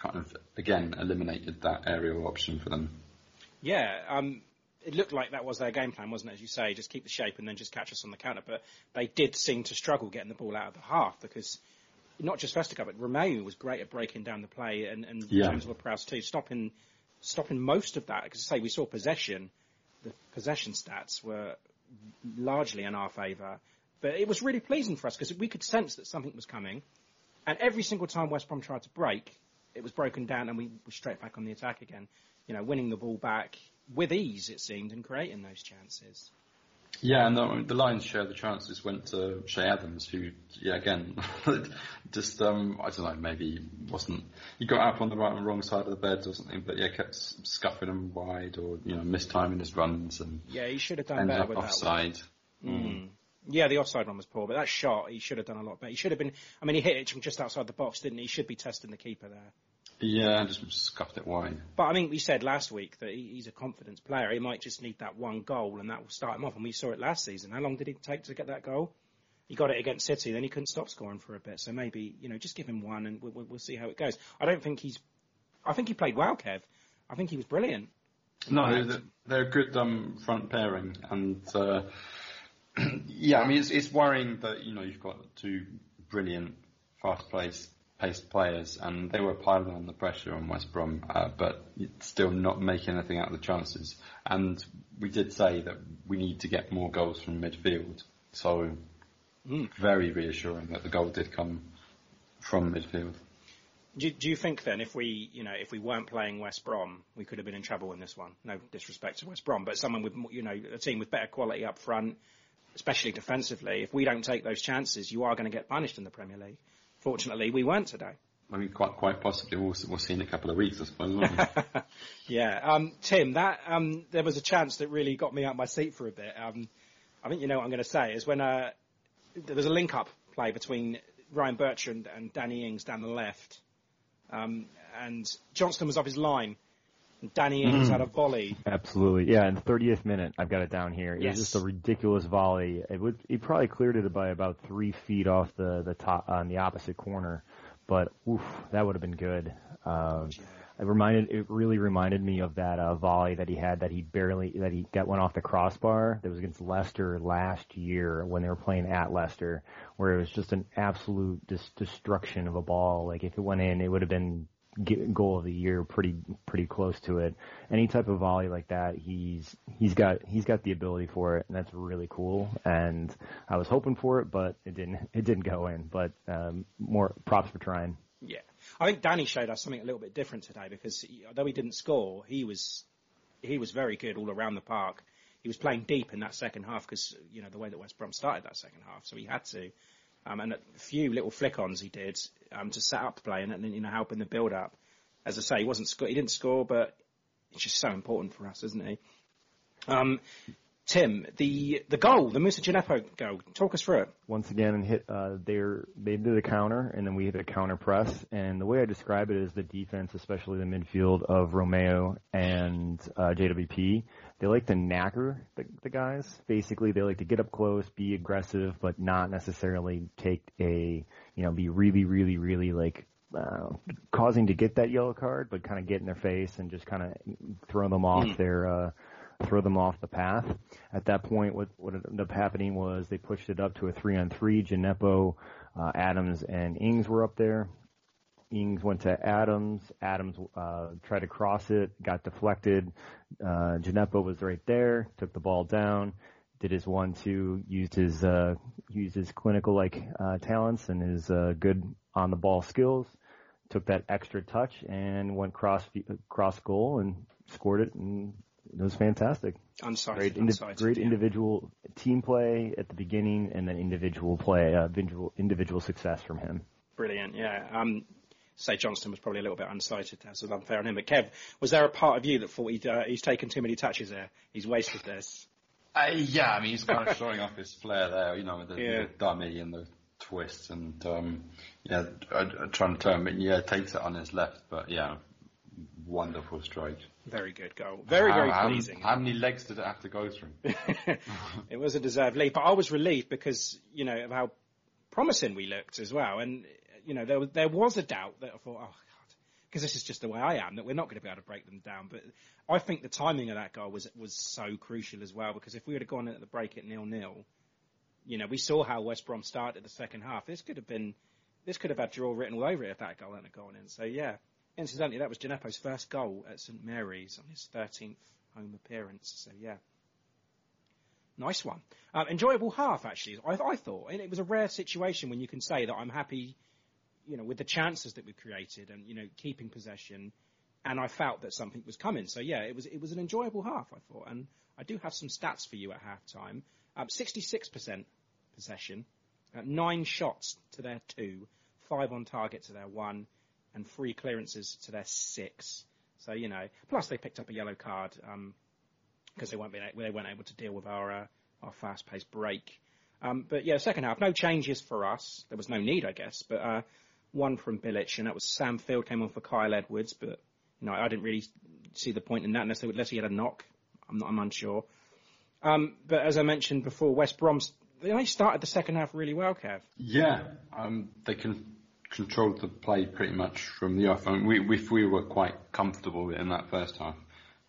Speaker 7: Kind of again eliminated that aerial option for them.
Speaker 5: Yeah, um, it looked like that was their game plan, wasn't it? As you say, just keep the shape and then just catch us on the counter. But they did seem to struggle getting the ball out of the half because not just Vestergaard, but Romeu was great at breaking down the play and, and
Speaker 7: yeah.
Speaker 5: James Ward-Prowse too, stopping stopping most of that. Because I say we saw possession, the possession stats were largely in our favour, but it was really pleasing for us because we could sense that something was coming. And every single time West Brom tried to break, it was broken down and we were straight back on the attack again. You know, winning the ball back with ease, it seemed, and creating those chances.
Speaker 7: Yeah, and the, the Lions' share of the chances went to Che Adams, who, yeah, again, just, um, I don't know, maybe wasn't, he got up on the right and wrong side of the bed or something, but yeah, kept scuffing them wide or, you know, mistiming his runs and.
Speaker 5: Yeah, he should have done better with
Speaker 7: offside.
Speaker 5: that. One. Mm. Yeah, the offside one was poor, but that shot, he should have done a lot better. He should have been, I mean, he hit it from just outside the box, didn't he? He should be testing the keeper there.
Speaker 7: Yeah, just scuffed it wide.
Speaker 5: But I mean, we said last week that he's a confidence player. He might just need that one goal, and that will start him off. And we saw it last season. How long did it take to get that goal? He got it against City, then he couldn't stop scoring for a bit. So maybe you know, just give him one, and we'll, we'll see how it goes. I don't think he's. I think he played well, Kev. I think he was brilliant.
Speaker 7: No, they're, they're a good um, front pairing, and uh, yeah, I mean, it's, it's worrying that you know you've got two brilliant fast paced paced players, and they were piling on the pressure on West Brom, uh, but still not making anything out of the chances. And we did say that we need to get more goals from midfield. So mm. very reassuring that the goal did come from midfield.
Speaker 5: Do, do, you think then, if we, you know, if we weren't playing West Brom, we could have been in trouble in this one? No disrespect to West Brom, but someone with, you know, a team with better quality up front, especially defensively. If we don't take those chances, you are going to get punished in the Premier League. Fortunately, we weren't today.
Speaker 7: I mean, quite quite possibly we'll, we'll see in a couple of weeks, I suppose.
Speaker 5: yeah, um, Tim, that um, there was a chance that really got me out of my seat for a bit. Um, I think you know what I'm going to say is when uh, there was a link-up play between Ryan Bertrand and Danny Ings down the left, um, and Johnstone was off his line. Danny Ings mm. had a volley.
Speaker 9: Absolutely, yeah. In the 30th minute, I've got it down here. It was just a ridiculous volley. It would he probably cleared it by about three feet off the the top on the opposite corner, but oof, that would have been good. Um, it reminded it really reminded me of that uh, volley that he had that he barely that he got went off the crossbar that was against Leicester last year when they were playing at Leicester, where it was just an absolute dis- destruction of a ball. Like if it went in, it would have been goal of the year, pretty pretty close to it. Any type of volley like that, he's he's got he's got the ability for it, and that's really cool. And I was hoping for it, but it didn't it didn't go in. But um, more props for trying.
Speaker 5: Yeah, I think Danny showed us something a little bit different today because he, although he didn't score, he was he was very good all around the park. He was playing deep in that second half because you know the way that West Brom started that second half, so he had to. Um, and a few little flick-ons he did um, to set up the play and, and you know help in the build-up. as I say, he wasn't sco- he didn't score, but it's just so important for us, isn't he? Um, Tim, the the goal, the Moussa Djenepo goal, talk us through it.
Speaker 9: Once again, hit uh, they did a counter, and then we hit a counter press. And the way I describe it is the defense, especially the midfield of Romeu and uh, JWP, they like to knacker the, the guys. Basically, they like to get up close, be aggressive, but not necessarily take a you know be really, really, really like uh, causing to get that yellow card, but kind of get in their face and just kind of throw them off
Speaker 5: Mm.
Speaker 9: their uh, throw them off the path. At that point, what what ended up happening was they pushed it up to a three on three. Djenepo, uh, Adams, and Ings were up there. Ings went to Adams. Adams uh, tried to cross it, got deflected. Uh, Djenepo was right there, took the ball down, did his one-two, used his uh, used his clinical like uh, talents and his uh, good on the ball skills. Took that extra touch and went cross cross goal and scored it, and it was fantastic.
Speaker 5: Unsighted,
Speaker 9: Great, indi-
Speaker 5: unsighted,
Speaker 9: great
Speaker 5: yeah.
Speaker 9: individual team play at the beginning, and then individual play, uh, individual individual success from him.
Speaker 5: Brilliant, yeah. Um, Sam Johnstone was probably a little bit unsighted. That's unfair on him. But Kev, was there a part of you that thought he'd, uh, he's taken too many touches there? He's wasted this.
Speaker 7: Uh, yeah, I mean, he's kind of showing off his flair there, you know, with the,
Speaker 5: Yeah.
Speaker 7: the dummy and the twist and, um, yeah, I, I, trying to turn it, yeah, takes it on his left, but yeah, wonderful strike.
Speaker 5: Very good goal. Very, very
Speaker 7: how,
Speaker 5: pleasing.
Speaker 7: How, many legs did it have to go through?
Speaker 5: it was a deserved lead, but I was relieved because you know of how promising we looked as well, and you know there was there was a doubt that I thought, oh god, because this is just the way I am that we're not going to be able to break them down. But I think the timing of that goal was was so crucial as well because if we would have gone at the break at nil nil, you know we saw how West Brom started the second half. This could have been this could have had draw written all over it if that goal hadn't gone in. So yeah. Incidentally, that was Djenepo's first goal at St Mary's on his 13th home appearance. So yeah, Nice one. Um, enjoyable half, actually. I, I thought, and it was a rare situation when you can say that I'm happy, you know, with the chances that we've created and you know keeping possession, and I felt that something was coming. So yeah, it was it was an enjoyable half, I thought, and I do have some stats for you at half time. Um, 66% possession, uh, nine shots to their two, five on target to their one, and three clearances to their six. So you know, plus they picked up a yellow card. Um, because they weren't they weren't able to deal with our uh, our fast paced break. Um, but yeah, second half, no changes for us. There was no need, I guess, but uh, one from Bilic, and that was Sam Field came on for Kyle Edwards, but you know I didn't really see the point in that unless, unless he had a knock. I'm not, I'm unsure. Um, but as I mentioned before, West Brom they started the second half really well, Kev.
Speaker 7: Yeah, um, they can controlled the play pretty much from the off. I mean, we, we, we were quite comfortable in that first half.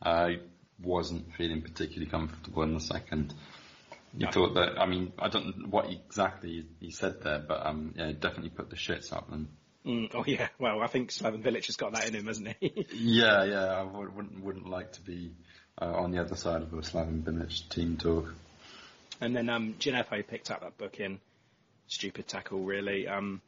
Speaker 7: I wasn't feeling particularly comfortable in the second. You
Speaker 5: No.
Speaker 7: thought that, I mean, I don't know what exactly he said there, but um, yeah, definitely put the shits up. And
Speaker 5: Mm, oh yeah, well I think Slaven Bilic has got that in him, hasn't he?
Speaker 7: yeah, yeah, I would, wouldn't wouldn't like to be uh, on the other side of a Slaven Bilic team talk.
Speaker 5: And then um, Djenepo picked up that book in. Stupid tackle, really. Um,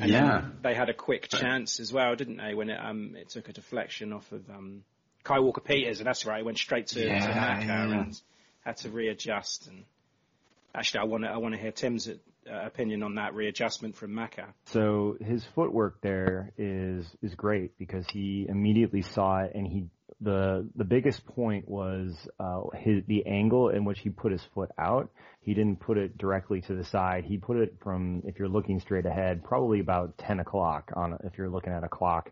Speaker 5: and
Speaker 7: Yeah.
Speaker 5: they had a quick chance as well, didn't they? When it um, it took a deflection off of um, Kai Walker Peters, and that's right, it went straight to,
Speaker 7: Yeah,
Speaker 5: to
Speaker 7: yeah.
Speaker 5: and had to readjust. And actually, I want to I want to hear Tim's opinion on that readjustment from Maka.
Speaker 9: So his footwork there is is great because he immediately saw it and he the the biggest point was uh, his the angle in which he put his foot out. He didn't put it directly to the side. He put it from if you're looking straight ahead, probably about 10 o'clock on if you're looking at a clock,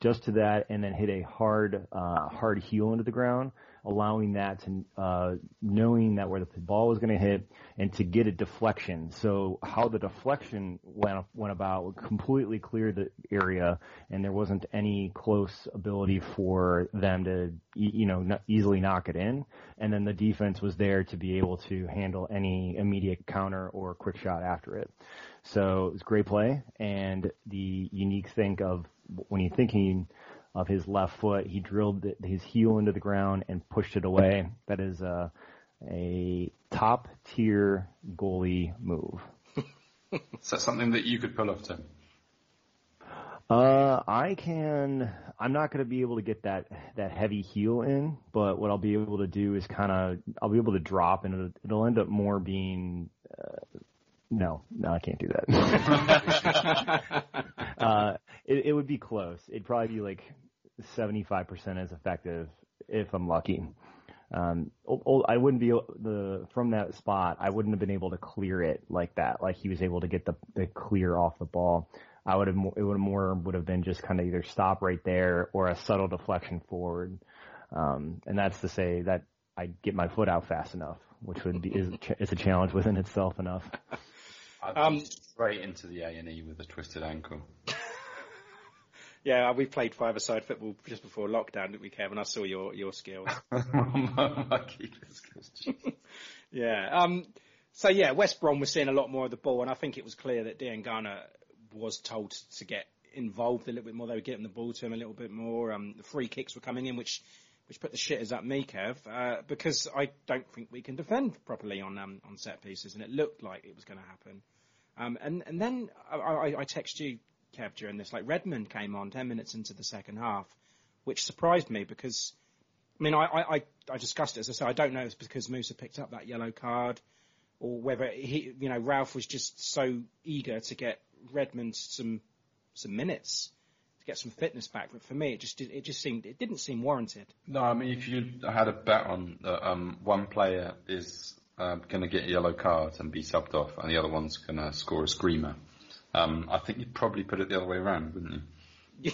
Speaker 9: just to that, and then hit a hard uh, hard heel into the ground, allowing that to uh, knowing that where the ball was going to hit and to get a deflection. So how the deflection went went about completely cleared the area, and there wasn't any close ability for them to you know easily knock it in. And then the defense was there to be able to handle any immediate counter or quick shot after it. So it was great play, and the unique thing of when you're thinking of his left foot, he drilled his heel into the ground and pushed it away. That is a a top tier goalie move.
Speaker 7: Is that something that you could pull off, Tim?
Speaker 9: Uh, I can. I'm not going to be able to get that that heavy heel in, but what I'll be able to do is kind of. I'll be able to drop, and it'll, it'll end up more being. Uh, no, no, I can't do that. uh, it, it would be close. It'd probably be like 75% as effective if I'm lucky. Um, I wouldn't be the from that spot. I wouldn't have been able to clear it like that. Like he was able to get the, the clear off the ball. I would have it would have more would have been just kind of either stop right there or a subtle deflection forward. Um, and that's to say that I get my foot out fast enough, which would be is, is a challenge within itself enough.
Speaker 7: Um, straight into the A and E with a twisted ankle.
Speaker 5: Yeah, we played five-a-side football just before lockdown, didn't we, Kevin? I saw your your skills.
Speaker 7: My keeper skills.
Speaker 5: yeah. Um, so yeah, West Brom was seeing a lot more of the ball, and I think it was clear that Diangana was told to get involved a little bit more. They were getting the ball to him a little bit more. Um, the free kicks were coming in, which which put the shitters at me, Kev, uh, because I don't think we can defend properly on um, on set pieces, and it looked like it was going to happen. Um, and and then I, I, I text you Kev, during this. Like Redmond came on 10 minutes into the second half, which surprised me because, I mean, I, I, I discussed it, as I said, I don't know if it's because Moussa picked up that yellow card or whether he, you know, Ralph was just so eager to get Redmond some, some minutes to get some fitness back. But for me, it just, it just seemed, it didn't seem warranted.
Speaker 7: No, I mean, if you had a bet on that, um, one player is um, going to get a yellow card and be subbed off, and the other one's going to score a screamer, um, I think you'd probably put it the other way around, wouldn't you?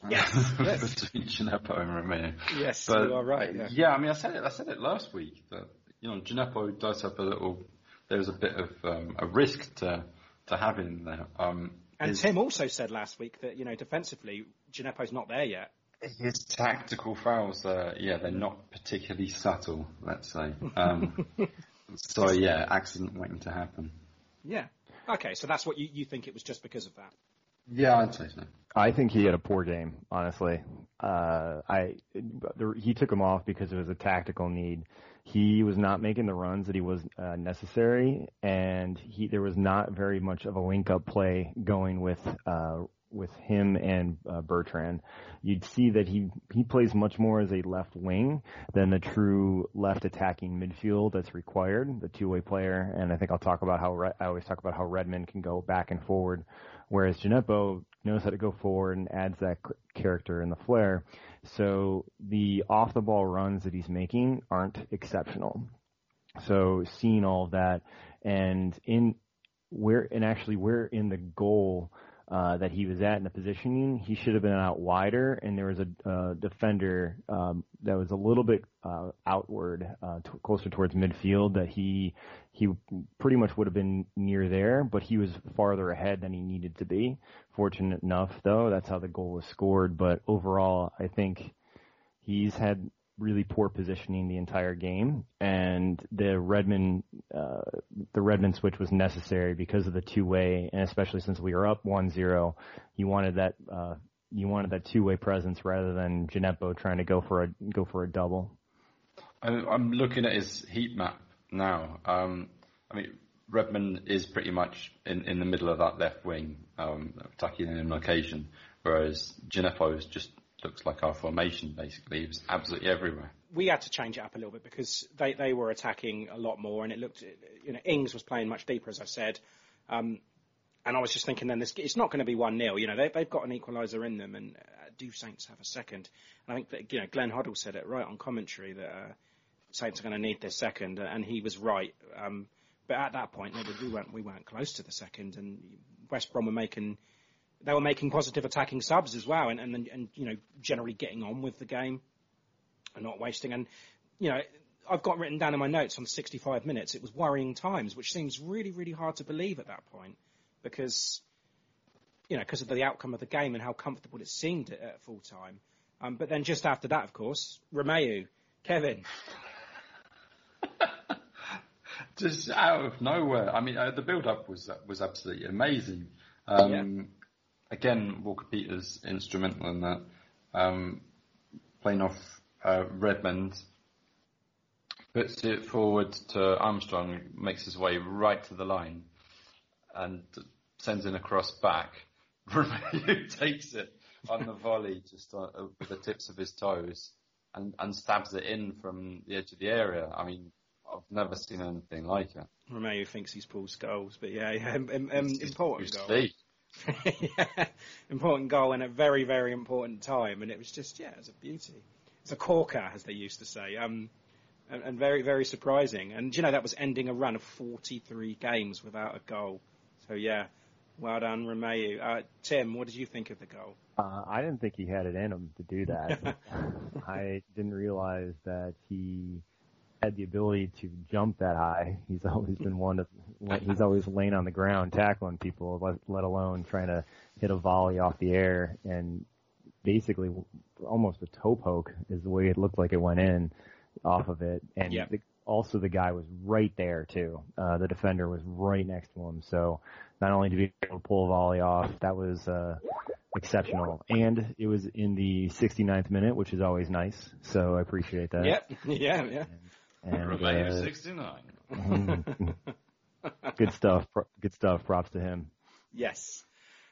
Speaker 5: yes.
Speaker 7: Between Djenepo and Romeu.
Speaker 5: Yes,
Speaker 7: but,
Speaker 5: you are right. Yeah.
Speaker 7: yeah. I mean, I said it. I said it last week that you know Djenepo does have a little. There's a bit of um, a risk to to having there. Um,
Speaker 5: and
Speaker 7: his,
Speaker 5: Tim also said last week that you know defensively Djenepo's not there yet.
Speaker 7: His tactical fouls, uh, yeah, they're not particularly subtle. Let's say. Um, so yeah, accident waiting to happen.
Speaker 5: Yeah. Okay, so that's what you, you think it was just because of that.
Speaker 7: Yeah, I'd say so.
Speaker 9: I think he had a poor game, honestly. Uh, I the, he took him off because it was a tactical need. He was not making the runs that he was uh, necessary, and he there was not very much of a link up play going with uh, with him and uh, Bertrand. You'd see that he he plays much more as a left wing than the true left attacking midfield that's required, the two way player. And I think I'll talk about how Re- I always talk about how Redmond can go back and forward, whereas Djenepo knows how to go forward and adds that character and the flair. So the off the ball runs that he's making aren't exceptional. So seeing all of that and in where and actually where in the goal uh, that he was at in the positioning, he should have been out wider, and there was a uh, defender um, that was a little bit uh, outward, uh, t- closer towards midfield. That he he pretty much would have been near there, but he was farther ahead than he needed to be. Fortunate enough, though, that's how the goal was scored. But overall, I think he's had really poor positioning the entire game, and the Redmond uh, the Redmond switch was necessary because of the two way, and especially since we were up 1-0, you wanted that uh, you wanted that two way presence rather than Djenepo trying to go for a go for a double.
Speaker 7: I'm looking at his heat map now. Um, I mean, Redmond is pretty much in, in the middle of that left wing, um, attacking in occasion, whereas Djenepo is just looks like our formation basically. It was absolutely everywhere.
Speaker 5: We had to change it up a little bit because they, they were attacking a lot more and it looked, you know, Ings was playing much deeper as I said. Um, and I was just thinking then this, it's not going to be 1-0, you know, they, they've got an equaliser in them and uh, do Saints have a second? And I think that, you know, Glenn Hoddle said it right on commentary that, uh, Saints are going to need their second and he was right. Um, but at that point, we weren't, we weren't close to the second and West Brom were making, they were making positive attacking subs as well, and, and and you know generally getting on with the game and not wasting. And you know, I've got written down in my notes on 65 minutes. It was worrying times, which seems really really hard to believe at that point because you know because of the outcome of the game and how comfortable it seemed at, at full time. Um, but then just after that, of course, Romeu, Kevin.
Speaker 7: just out of nowhere. I mean, uh, the build-up was was absolutely amazing. Um, yeah again, Walker Peters instrumental in that. Um, playing off uh, Redmond, puts it forward to Armstrong, makes his way right to the line, and sends in a cross back. Romeu takes it on the volley just uh, with the tips of his toes and, and stabs it in from the edge of the area. I mean, I've never seen anything like it.
Speaker 5: Romeu thinks he's Paul Scholes, but yeah, yeah um, um, important goal. yeah, important goal and a very, very important time. And it was just, yeah, it was a beauty. It's a corker, as they used to say. Um, and, and very, very surprising. And, you know, that was ending a run of 43 games without a goal. So, yeah, well done, Romeu. Uh, Tim, what did you think of the goal?
Speaker 9: Uh, I didn't think he had it in him to do that. I didn't realize that he had the ability to jump that high. He's always been one of, he's always laying on the ground tackling people, let, let alone trying to hit a volley off the air and basically almost a toe poke is the way it looked like it went in off of it. And
Speaker 5: Yep.
Speaker 9: the, also the guy was right there too. Uh, the defender was right next to him. So not only did he be able to pull a volley off, that was, uh, exceptional. And it was in the 69th minute, which is always nice. So I appreciate that.
Speaker 5: Yep, yeah, yeah.
Speaker 9: And,
Speaker 7: Romeu
Speaker 9: uh,
Speaker 7: 69.
Speaker 9: good stuff. Good stuff. Props to him.
Speaker 5: Yes.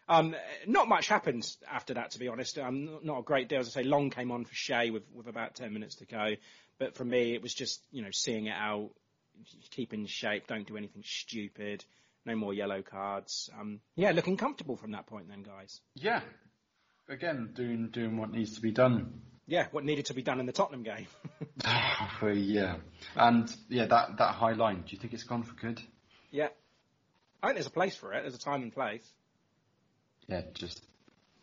Speaker 5: Um, not much happened after that, to be honest. Um, not- not a great deal. As I say, Long came on for Che with, with about 10 minutes to go. But for me, it was just, you know, seeing it out, keep in shape, don't do anything stupid, no more yellow cards. Um, yeah, looking comfortable from that point then, guys.
Speaker 7: Yeah. Again, doing doing what needs to be done.
Speaker 5: Yeah, what needed to be done in the Tottenham game.
Speaker 7: Yeah, and yeah, that that high line. Do you think it's gone for good?
Speaker 5: yeah. I think there's a place for it. There's a time and place.
Speaker 7: Yeah, just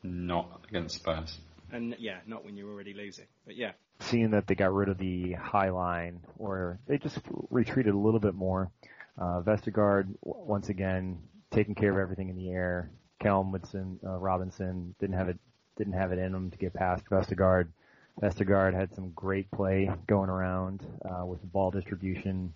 Speaker 7: not against Spurs.
Speaker 5: And yeah, not when you're already losing. But yeah.
Speaker 9: Seeing that they got rid of the high line, or they just retreated a little bit more. Uh, Vestergaard once again taking care of everything in the air. Kelm Woodson, uh, Robinson didn't have it didn't have it in him to get past Vestergaard. Vestergaard had some great play going around uh, with the ball distribution.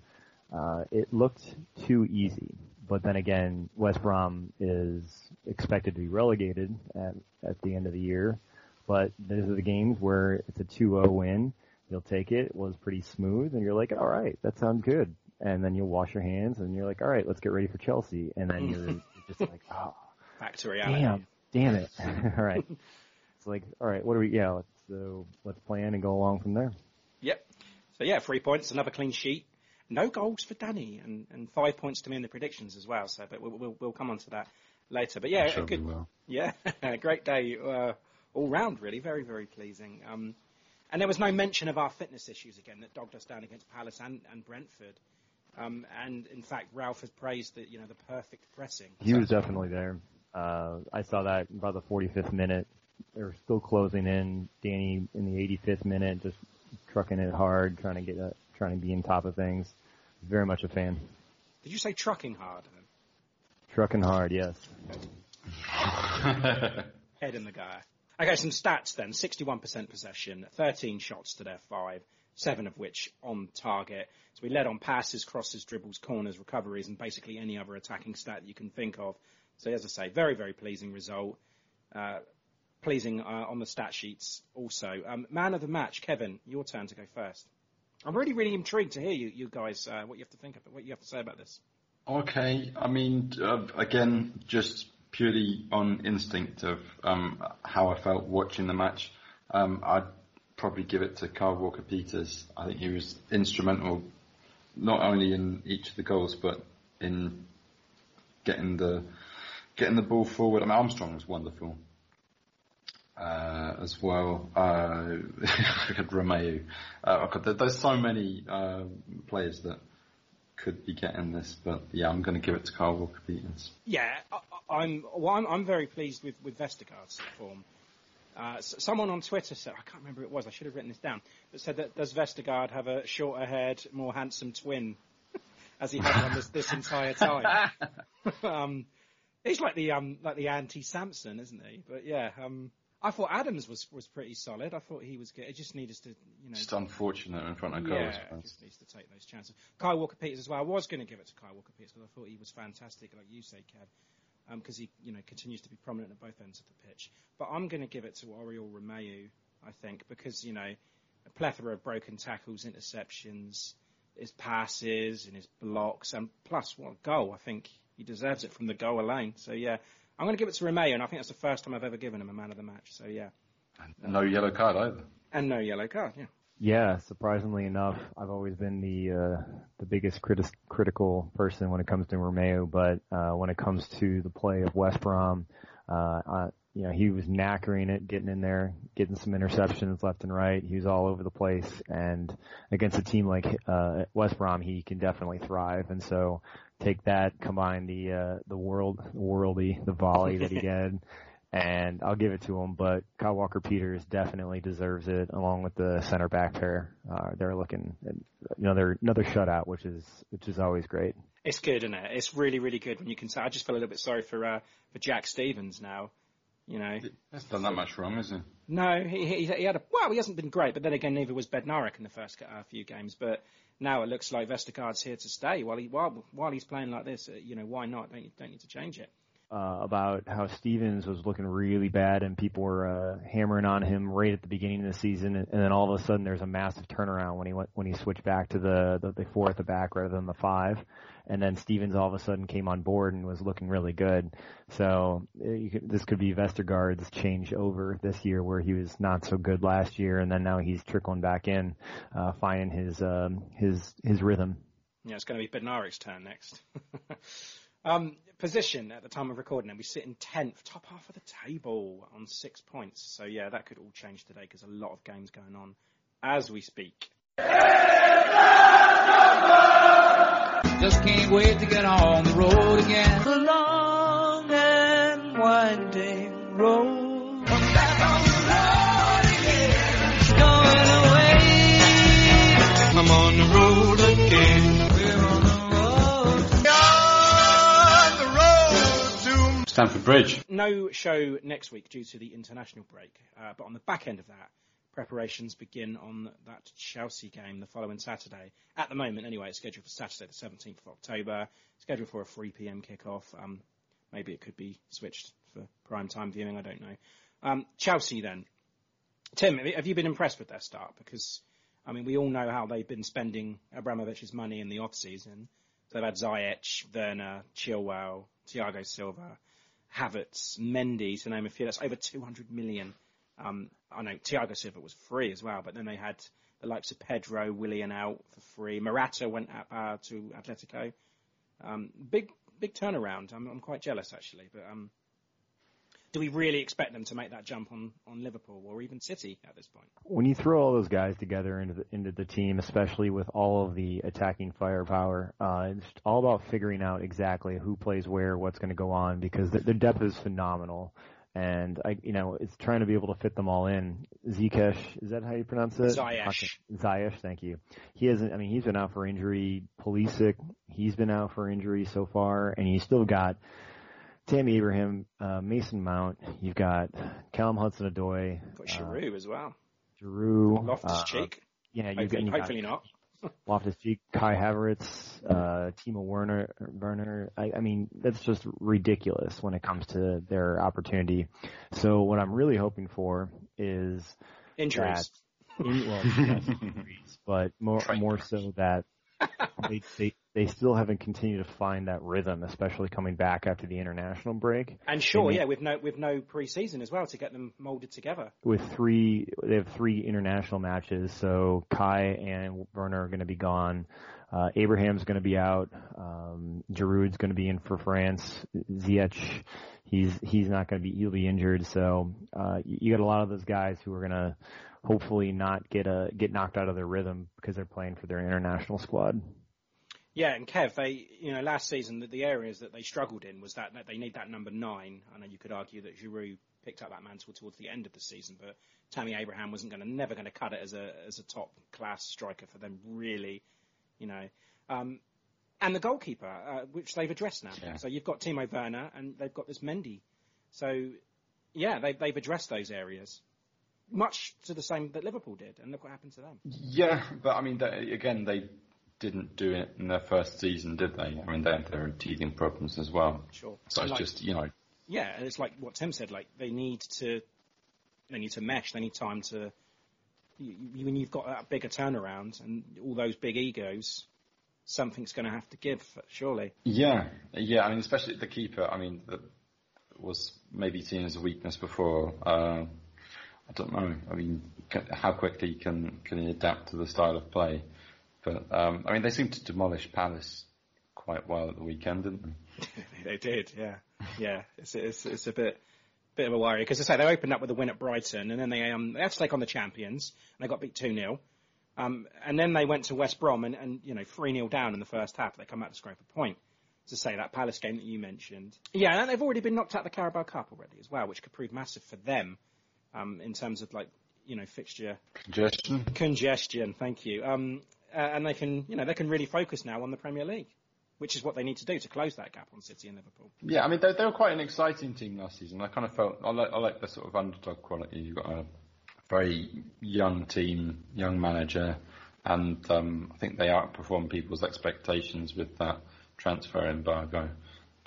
Speaker 9: Uh, it looked too easy, but then again, West Brom is expected to be relegated at at the end of the year. But those are the games where it's a 2-0 win. You'll take it. It was pretty smooth, and you're like, all right, that sounds good. And then you'll wash your hands, and you're like, all right, let's get ready for Chelsea. And then you're, just like, oh,
Speaker 5: Back to reality.
Speaker 9: damn, damn it. all right. It's like, all right, what are we? Yeah, so let's plan and go along from there.
Speaker 5: Yep. So yeah, three points, another clean sheet. No goals for Danny, and, and five points to me in the predictions as well. So, but we'll we'll, we'll come on to that later. But yeah,
Speaker 7: I'm
Speaker 5: a
Speaker 7: sure
Speaker 5: good,
Speaker 7: will.
Speaker 5: yeah, great day uh, all round. Really, very very pleasing. Um, and there was no mention of our fitness issues again that dogged us down against Palace and, and Brentford. Um, and in fact, Ralph has praised the you know the perfect pressing.
Speaker 9: He was definitely there. Uh, I saw that about the 45th minute. They were still closing in. Danny in the 85th minute, just trucking it hard, trying to get, uh, trying to be on top of things. Very much a fan.
Speaker 5: Did you say trucking hard?
Speaker 9: Trucking hard, yes.
Speaker 5: Head in the guy. Okay, some stats then. 61% possession, 13 shots to their five, seven of which on target. So we led on passes, crosses, dribbles, corners, recoveries, and basically any other attacking stat that you can think of. So as I say, very, very pleasing result. Uh, pleasing uh, on the stat sheets also. Um, man of the match, Kevin, your turn to go first. I'm really, really intrigued to hear you, you guys, uh, what you have to think of, what you have to say about this.
Speaker 7: Okay, I mean, uh, again, just purely on instinct of um, how I felt watching the match, um, I'd probably give it to Carl Walker Peters. I think he was instrumental not only in each of the goals, but in getting the getting the ball forward. I mean, Armstrong was wonderful uh, as well. Uh, I could Romeu. Uh, could, there- there's so many uh, players that could be getting this, but yeah, I'm going to give it to Carl Walker Peters.
Speaker 5: Yeah, I, I'm, well, I'm I'm very pleased with with Vestergaard's form. Uh, someone on Twitter said, I can't remember who it was, I should have written this down, but said that does Vestergaard have a shorter haired, more handsome twin as he had one this, this entire time? um, he's like the um like the anti Samson, isn't he? But yeah, um, I thought Adams was was pretty solid. I thought he was good. It just needed to, you know,
Speaker 7: Just unfortunate in front of goals.
Speaker 5: yeah, just needs to take those chances. Kyle Walker Peters as well. I was going to give it to Kyle Walker Peters because I thought he was fantastic, like you say, Kev, um, because he you know continues to be prominent at both ends of the pitch. But I'm going to give it to Oriol Romeu, I think, because you know a plethora of broken tackles, interceptions, his passes and his blocks, and plus what a goal! I think he deserves it from the goal alone. So yeah. I'm going to give it to Romeu, and I think that's the first time I've ever given him a man of the match. So yeah,
Speaker 7: No yellow card either.
Speaker 5: and no yellow card. Yeah.
Speaker 9: Yeah, surprisingly enough, I've always been the uh, the biggest criti- critical person when it comes to Romeu, but uh, when it comes to the play of West Brom, uh, uh, you know, he was knackering it, getting in there, getting some interceptions left and right. He was all over the place, and against a team like uh, West Brom, he can definitely thrive. And so, take that, combine the uh, the world worldy, the volley that he did, and I'll give it to him. But Kyle Walker Peters definitely deserves it, along with the center back pair. Uh, they're looking, know, they're another shutout, which is which is always great.
Speaker 5: It's good, isn't it? It's really, really good when you can say. I just feel a little bit sorry for uh, for Jack Stephens now. You know,
Speaker 7: That's done that much wrong, isn't
Speaker 5: no, he, he he had a well, he hasn't been great, but then again, neither was Bednarek in the first uh, few games. But now it looks like Vestergaard's here to stay. While he while while he's playing like this, uh, you know, why not? Don't you, don't need to change it.
Speaker 9: uh, about how Stephens was looking really bad and people were uh, hammering on him right at the beginning of the season, and, and then all of a sudden there's a massive turnaround when he went when he switched back to the the, the four at the back rather than the five, and then Stephens all of a sudden came on board and was looking really good. So you could, this could be Vestergaard's change over this year, where he was not so good last year, and then now he's trickling back in, uh, finding his um, his his rhythm.
Speaker 5: Yeah, it's going to be Bednarek's turn next. um, position at the time of recording, and we sit in tenth, top half of the table on six points. So yeah, that could all change today because a lot of games going on as we speak.
Speaker 10: Just can't wait to get on the road again. The long and winding road. I'm back on the road again. Going away. I'm on the road again. We're on the road.
Speaker 3: On the road to
Speaker 7: Stamford Bridge.
Speaker 5: No show next week due to the international break, uh, but on the back end of that, preparations begin on that Chelsea game the following Saturday. At the moment, anyway, it's scheduled for Saturday, the 17th of October. Scheduled for a 3 p.m. kickoff. Um, maybe it could be switched for prime time viewing. I don't know. Um, Chelsea then. Tim, have you been impressed with their start? Because I mean, we all know how they've been spending Abramovich's money in the off season. So they've had Ziyech, Werner, Chilwell, Thiago Silva, Havertz, Mendy, to name a few. That's over 200 million. Um, I know Thiago Silva was free as well, but then they had the likes of Pedro, Willian out for free. Morata went up, uh, to Atletico. Um, big, big turnaround. I'm, I'm quite jealous actually, but um, do we really expect them to make that jump on, on Liverpool or even City at this point?
Speaker 9: when you throw all those guys together into the, into the team, especially with all of the attacking firepower, uh, it's all about figuring out exactly who plays where, what's going to go on, because the, the depth is phenomenal. And I, you know, it's trying to be able to fit them all in. Zikesh, is that how you pronounce it?
Speaker 5: Ziyech.
Speaker 9: Okay. Ziyech, thank you. He hasn't. I mean, he's been out for injury. Pulisic, he's been out for injury so far, and he's still got Tammy Abraham, uh, Mason Mount. You've got Callum Hudson-Odoi,
Speaker 5: Got Giroud as well.
Speaker 9: Giroud,
Speaker 5: Loftus
Speaker 9: uh,
Speaker 5: Cheek.
Speaker 9: yeah, you've
Speaker 5: hopefully,
Speaker 9: got,
Speaker 5: hopefully not.
Speaker 9: Loftus Cheek, Kai Havertz, uh, Timo Werner, Werner. I, I mean, that's just ridiculous when it comes to their opportunity. So what I'm really hoping for is
Speaker 5: Injuries.
Speaker 9: that, in, well, yes, injuries, but more more so that they, they they still haven't continued to find that rhythm, especially coming back after the international break.
Speaker 5: And sure,
Speaker 9: They
Speaker 5: yeah, with no with no pre-season as well to get them moulded together.
Speaker 9: with three, they have three international matches. So Kai and Werner are going to be gone. Uh, Abraham's going to be out. Um, Giroud's going to be in for France. Ziyech, he's he's not going to be. He'll be injured. So uh, you, you got a lot of those guys who are going to hopefully not get a get knocked out of their rhythm because they're playing for their international squad.
Speaker 5: Yeah, and Kev, they, you know, last season the, the areas that they struggled in was that, that they need that number nine. I know you could argue that Giroud picked up that mantle towards the end of the season, but Tammy Abraham wasn't going to, never going to cut it as a as a top class striker for them, really, you know. Um, and the goalkeeper, uh, which they've addressed now.
Speaker 7: Yeah.
Speaker 5: So you've got Timo Werner and they've got this Mendy. So yeah, they, they've addressed those areas, much to the same that Liverpool did, and look what happened to them.
Speaker 7: Yeah, but I mean, they, again, they didn't do it in their first season, did they? I mean, they had their own teething problems as well.
Speaker 5: Sure.
Speaker 7: So it's
Speaker 5: Like-
Speaker 7: just, you know,
Speaker 5: Yeah, and it's like what Tim said. Like they need to, they need to mesh. They need time to. You, you, when you've got that bigger turnaround and all those big egos, something's going to have to give, surely.
Speaker 7: yeah, yeah. I mean, especially the keeper. I mean, that was maybe seen as a weakness before. Uh, I don't know. I mean, how quickly can can he adapt to the style of play? But um, I mean, they seem to demolish Palace quite well at the weekend, didn't
Speaker 5: they? they did, yeah, yeah. It's it's, it's a bit bit of a worry because I say they opened up with a win at Brighton, and then they um they had to take on the champions, and they got beat two 0 um, and then they went to West Brom and, and you know three 0 down in the first half. They come out to scrape a point. To say that Palace game that you mentioned, yeah, and they've already been knocked out of the Carabao Cup already as well, which could prove massive for them um, in terms of like you know fixture
Speaker 7: congestion.
Speaker 5: Congestion, thank you. Um, uh, and they can you know they can really focus now on the Premier League which is what they need to do to close that gap on City and Liverpool.
Speaker 7: Yeah, I mean they, they were quite an exciting team last season. I kind of felt I like I like the sort of underdog quality. You've got a very young team, young manager, and um, I think they outperformed people's expectations with that transfer embargo.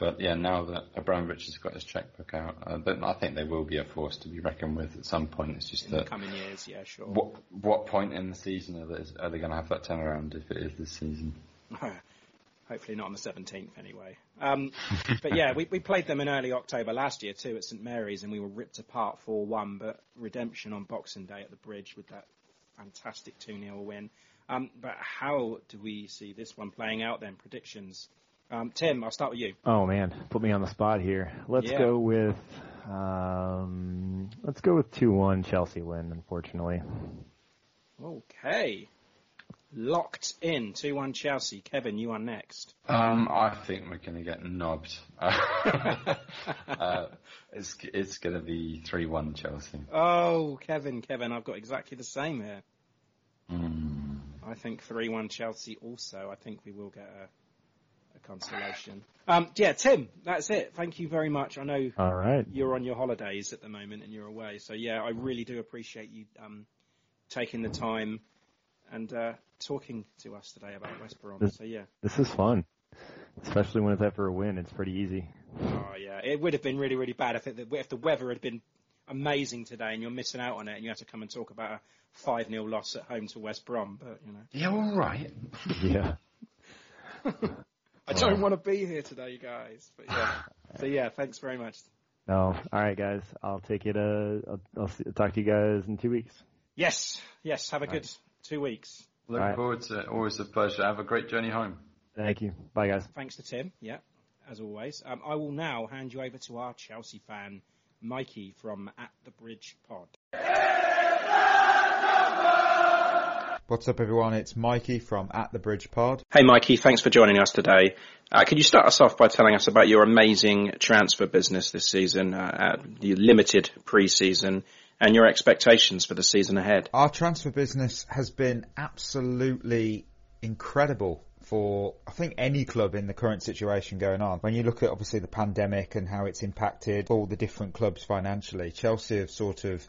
Speaker 7: But yeah, now that Abramovich has got his checkbook out, uh, I think they will be a force to be reckoned with at some point. It's just
Speaker 5: in
Speaker 7: that
Speaker 5: the coming years, yeah, sure.
Speaker 7: What what point in the season are they, are they going to have that turnaround if it is this season?
Speaker 5: Hopefully not on the 17th anyway. Um, but yeah, we, we played them in early October last year too at St Mary's and we were ripped apart 4-1, but redemption on Boxing Day at the bridge with that fantastic 2-0 win. Um, but how do we see this one playing out then? Predictions. Um, Tim, I'll start with you.
Speaker 9: Oh man, put me on the spot here. Let's
Speaker 5: Yeah.
Speaker 9: go with um, let's go with two one Chelsea win. Unfortunately,
Speaker 5: Okay. Locked in. 2-1 Chelsea. Kevin, you are next.
Speaker 7: Um, I think we're going to get knobbed. uh, it's it's going to be three one Chelsea.
Speaker 5: Oh, Kevin, Kevin, I've got exactly the same here.
Speaker 7: Mm.
Speaker 5: I think 3-1 Chelsea also. I think we will get a, a consolation. Um, yeah, Tim, that's it. Thank you very much. I know
Speaker 9: all right.
Speaker 5: you're on your holidays at the moment and you're away. So yeah, I really do appreciate you um, taking the time and uh, talking to us today about West Brom.
Speaker 9: This-
Speaker 5: So yeah.
Speaker 9: This is fun, especially when it's after a win. It's pretty easy.
Speaker 5: Oh yeah, it would have been really really bad if it, if the weather had been amazing today and you're missing out on it and you have to come and talk about a five 0 loss at home to West Brom. But you know,
Speaker 7: Yeah, all right.
Speaker 9: Yeah.
Speaker 5: I don't want to be here today, guys. But yeah, so yeah, thanks very much.
Speaker 9: No. All right, guys. I'll take it. Uh, I'll, I'll see, talk to you guys in two weeks.
Speaker 5: Yes, yes, have a good two weeks.
Speaker 7: Look
Speaker 9: All right.
Speaker 7: forward to it. Always a pleasure. Have a great journey home.
Speaker 9: Thank you. Bye, guys.
Speaker 5: Thanks to Tim. Yeah, as always. Um, I will now hand you over to our Chelsea fan, Mikey from At the Bridge Pod.
Speaker 11: What's up, everyone? It's Mikey from At the Bridge Pod.
Speaker 5: Hey, Mikey, thanks for joining us today. Uh, could you start us off by telling us about your amazing transfer business this season, uh, uh, the limited pre-season, and your expectations for the season ahead?
Speaker 11: Our transfer business has been absolutely incredible for, I think, any club in the current situation going on. When you look at obviously the pandemic and how it's impacted all the different clubs financially, Chelsea have sort of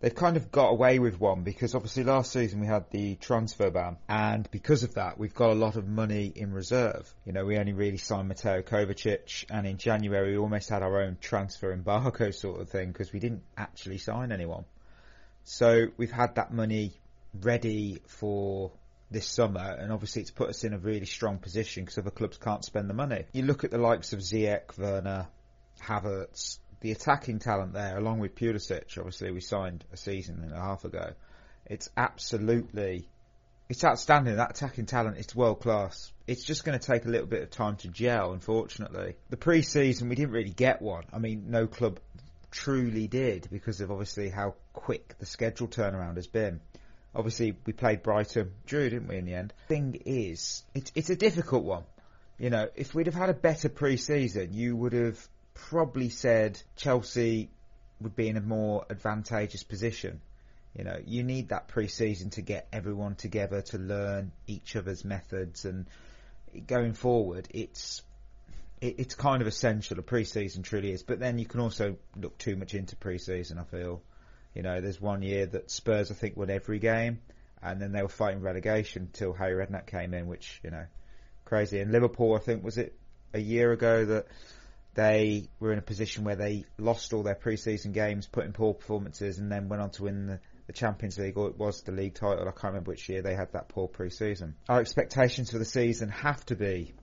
Speaker 11: they've kind of got away with one because obviously last season we had the transfer ban and because of that we've got a lot of money in reserve. You know, we only really signed Mateo Kovacic and in January we almost had our own transfer embargo sort of thing because we didn't actually sign anyone. So we've had that money ready for this summer and obviously it's put us in a really strong position because other clubs can't spend the money. You look at the likes of Ziyech, Werner, Havertz, the attacking talent there, along with Pulisic, obviously we signed a season and a half ago. It's absolutely, it's outstanding. That attacking talent it's world class. It's just going to take a little bit of time to gel, unfortunately. The pre-season, we didn't really get one. I mean, no club truly did because of obviously how quick the schedule turnaround has been. Obviously, we played Brighton, drew, didn't we, in the end? Thing is, it's, it's a difficult one. You know, if we'd have had a better pre-season, you would have probably said Chelsea would be in a more advantageous position. You know, you need that pre-season to get everyone together to learn each other's methods and going forward, it's it, it's kind of essential. A pre-season truly is, but then you can also look too much into pre-season. I feel, you know, there's one year that Spurs I think won every game, and then they were fighting relegation until Harry Redknapp came in, which you know, crazy. And Liverpool, I think, was it a year ago that they were in a position where they lost all their pre-season games, put in poor performances, and then went on to win the, the Champions League, or it was the league title. I can't remember which year they had that poor pre-season. Our expectations for the season have to be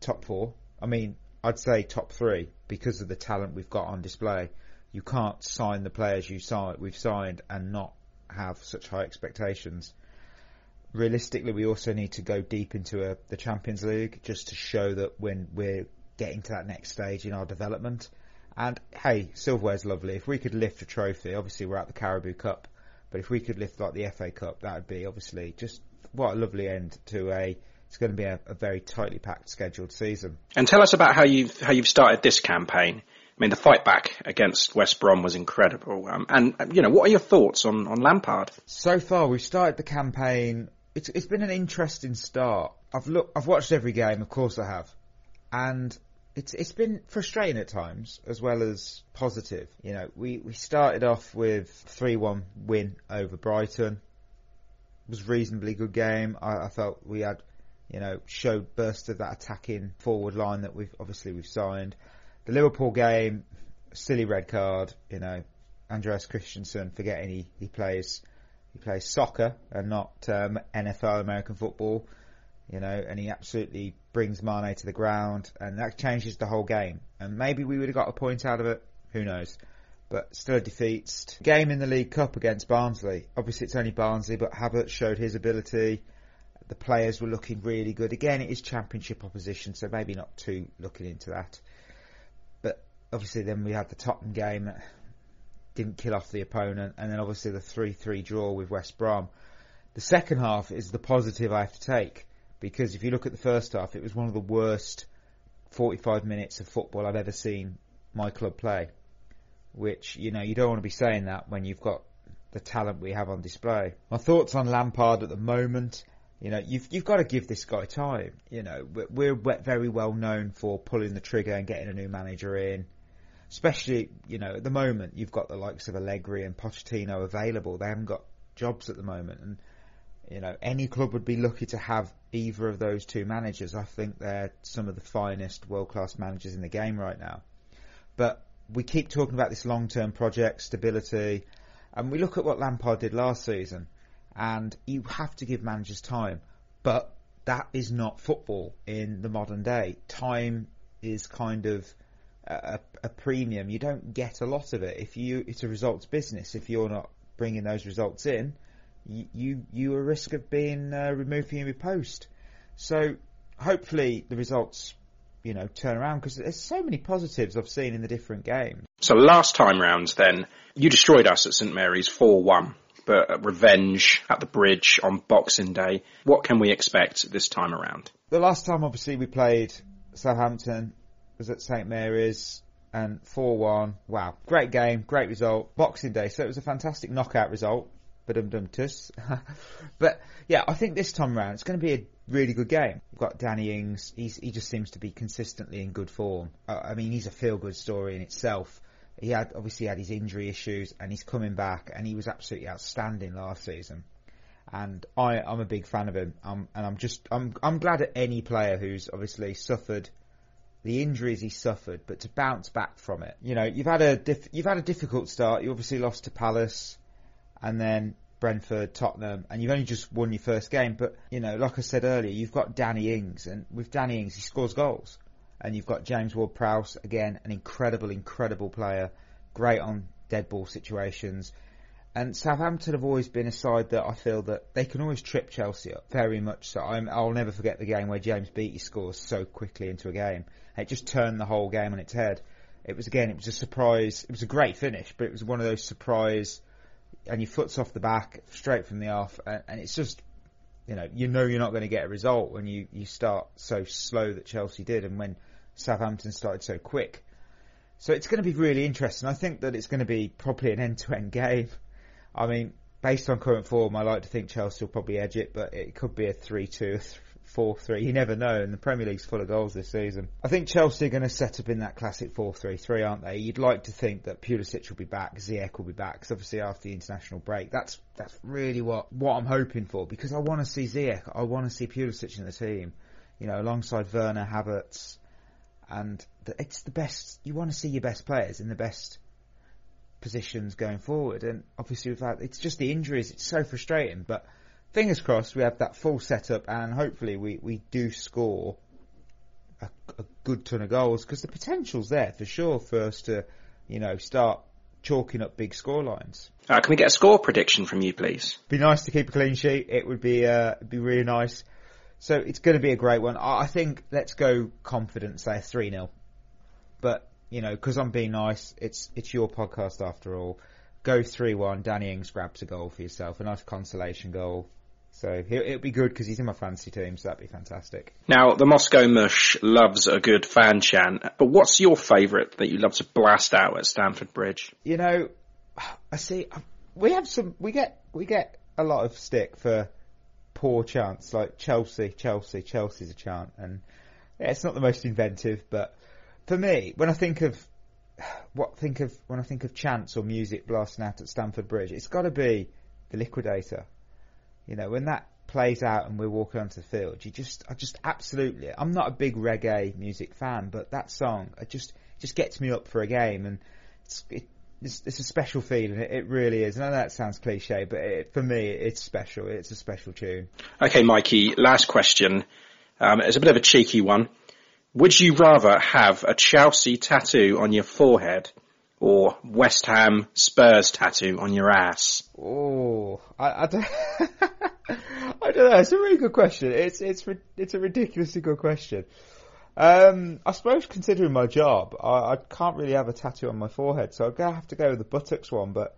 Speaker 11: top four. I mean, I'd say top three because of the talent we've got on display. You can't sign the players you sign, we've signed and not have such high expectations. Realistically, we also need to go deep into a, the Champions League just to show that when we're getting to that next stage in our development. And hey, silverware's lovely. If we could lift a trophy, obviously we're at the Carabao Cup, but if we could lift like the FA Cup, that would be obviously just what a lovely end to a. It's going to be a, a very tightly packed scheduled season.
Speaker 5: And tell us about how you've how you've started this campaign. I mean, the fight back against West Brom was incredible. Um, and you know, what are your thoughts on on Lampard?
Speaker 11: So far, we've started the campaign. It's it's been an interesting start. I've looked, I've watched every game, of course I have, and it's it's been frustrating at times as well as positive. You know, we we started off with three one win over Brighton. It was a reasonably good game. I, I felt we had, you know, showed burst of that attacking forward line that we've obviously we've signed. The Liverpool game, silly red card. You know, Andreas Christensen forgetting he, he plays he plays soccer and not um, NFL American football. You know, and he absolutely brings Mane to the ground, and that changes the whole game. And maybe we would have got a point out of it. Who knows? But still a defeat. Game in the League Cup against Barnsley. Obviously, it's only Barnsley, but Havertz showed his ability. The players were looking really good. Again, it is Championship opposition, so maybe not too looking into that. But obviously, then we had the Tottenham game that didn't kill off the opponent, and then obviously the 3-3 draw with West Brom. The second half is the positive I have to take because if you look at the first half, it was one of the worst 45 minutes of football I've ever seen my club play. Which you know you don't want to be saying that when you've got the talent we have on display. My thoughts on Lampard at the moment. You know, you've you've got to give this guy time. You know, we're, we're very well known for pulling the trigger and getting a new manager in especially you know at the moment you've got the likes of Allegri and Pochettino available. They haven't got jobs at the moment, and you know any club would be lucky to have either of those two managers. I think they're some of the finest world class managers in the game right now. But we keep talking about this long term project stability, and we look at what Lampard did last season, and you have to give managers time, but that is not football in the modern day. Time is kind of a, a, premium. You don't get a lot of it if you. It's a results business. If you're not bringing those results in, you you, you are risk of being uh, removed from your post. So hopefully the results, you know, turn around because there's so many positives I've seen in the different games.
Speaker 5: So last time round, then you destroyed us at St Mary's four one. But revenge at the bridge on Boxing Day. What can we expect this time around?
Speaker 11: The last time, obviously, we played Southampton was at St Mary's and 4-1. Wow. Great game, great result. Boxing Day, so it was a fantastic knockout result. But yeah, I think this time round it's going to be a really good game. We've got Danny Ings. He's, he just seems to be consistently in good form. I mean, he's a feel-good story in itself. He had obviously had his injury issues, and he's coming back, and he was absolutely outstanding last season. And I, I'm a big fan of him. Um, and I'm just, I'm, I'm glad at any player who's obviously suffered the injuries he suffered, but to bounce back from it. You know, you've had a you've had a difficult start. You obviously lost to Palace, and then Brentford, Tottenham, and you've only just won your first game. But you know, like I said earlier, you've got Danny Ings, and with Danny Ings, he scores goals, and you've got James Ward-Prowse again, an incredible, incredible player, great on dead ball situations. And Southampton have always been a side that I feel that they can always trip Chelsea up, very much so. i will never forget the game where James Beattie scores so quickly into a game. It just turned the whole game on its head. It was again, it was a surprise. It was a great finish, but it was one of those surprise, and your foot's off the back, straight from the off, and, and it's just, you know, you know you're not going to get a result when you, you start so slow that Chelsea did, and when Southampton started so quick. So it's going to be really interesting. I think that it's going to be probably an end-to-end game. I mean, based on current form, I like to think Chelsea will probably edge it, but it could be a 3-2, 4-3. You never know, and the Premier League's full of goals this season. I think Chelsea are going to set up in that classic 4-3-3, aren't they? You'd like to think that Pulisic will be back, Ziyech will be back, because obviously after the international break, that's that's really what, what I'm hoping for, because I want to see Ziyech, I want to see Pulisic in the team, you know, alongside Werner, Havertz, and the, it's the best, you want to see your best players in the best positions going forward. And obviously, with that, it's just the injuries. It's so frustrating. But fingers crossed, we have that full setup, and hopefully, we we do score a, a good ton of goals because the potential's there for sure for us to, you know, start chalking up big score lines.
Speaker 5: Uh, can we get a score prediction from you, please?
Speaker 11: Be nice to keep a clean sheet. It would be uh, be really nice. So it's going to be a great one. I think let's go confident, say three 0 But you know, because I'm being nice, it's it's your podcast after all. Go three one. Danny Ings grabs a goal for yourself, a nice consolation goal. So it'll be good because he's in my fantasy team, so that'd be fantastic.
Speaker 5: Now, the Moscow Mush loves a good fan chant, but what's your favourite that you love to blast out at Stamford Bridge?
Speaker 11: You know, I see. We have some. We get we get a lot of stick for poor chants like Chelsea, Chelsea, Chelsea's a chant, and yeah, it's not the most inventive, but for me, when I think of what think of when I think of chants or music blasting out at Stamford Bridge, it's got to be the Liquidator. You know, when that plays out and we're walking onto the field, you just, I just absolutely, I'm not a big reggae music fan, but that song, it just, just gets me up for a game and it's, it, it's, it's a special feeling. It, it really is. And I know that sounds cliche, but it, for me, it's special. It's a special tune.
Speaker 5: Okay, Mikey, last question. Um, it's a bit of a cheeky one. Would you rather have a Chelsea tattoo on your forehead or West Ham Spurs tattoo on your ass?
Speaker 11: Oh, I, I don't, I don't know. It's a really good question. It's it's it's a ridiculously good question. Um, I suppose considering my job, I, I can't really have a tattoo on my forehead, so I'm gonna have to go with the buttocks one. But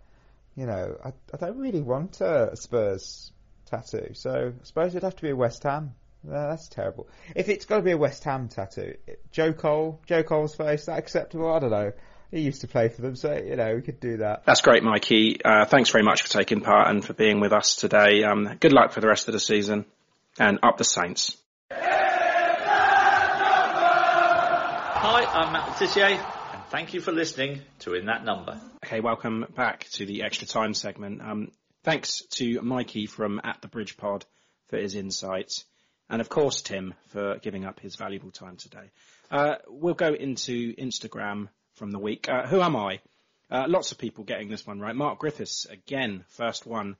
Speaker 11: you know, I, I don't really want a Spurs tattoo, so I suppose it'd have to be a West Ham. No, that's terrible. If it's got to be a West Ham tattoo, Joe Cole, Joe Cole's face, that acceptable? I don't know. He used to play for them, so you know we could do that.
Speaker 5: That's great, Mikey. Uh, thanks very much for taking part and for being with us today. Um, good luck for the rest of the season, and up the Saints.
Speaker 12: Hi, I'm Matt Le Tissier, and thank you for listening to In That Number.
Speaker 5: Okay, welcome back to the extra time segment. Um, thanks to Mikey from At the Bridge Pod for his insights, and of course Tim for giving up his valuable time today. Uh, we'll go into Instagram from the week. Uh, who am I? Uh, lots of people getting this one right. Mark Griffiths again, first one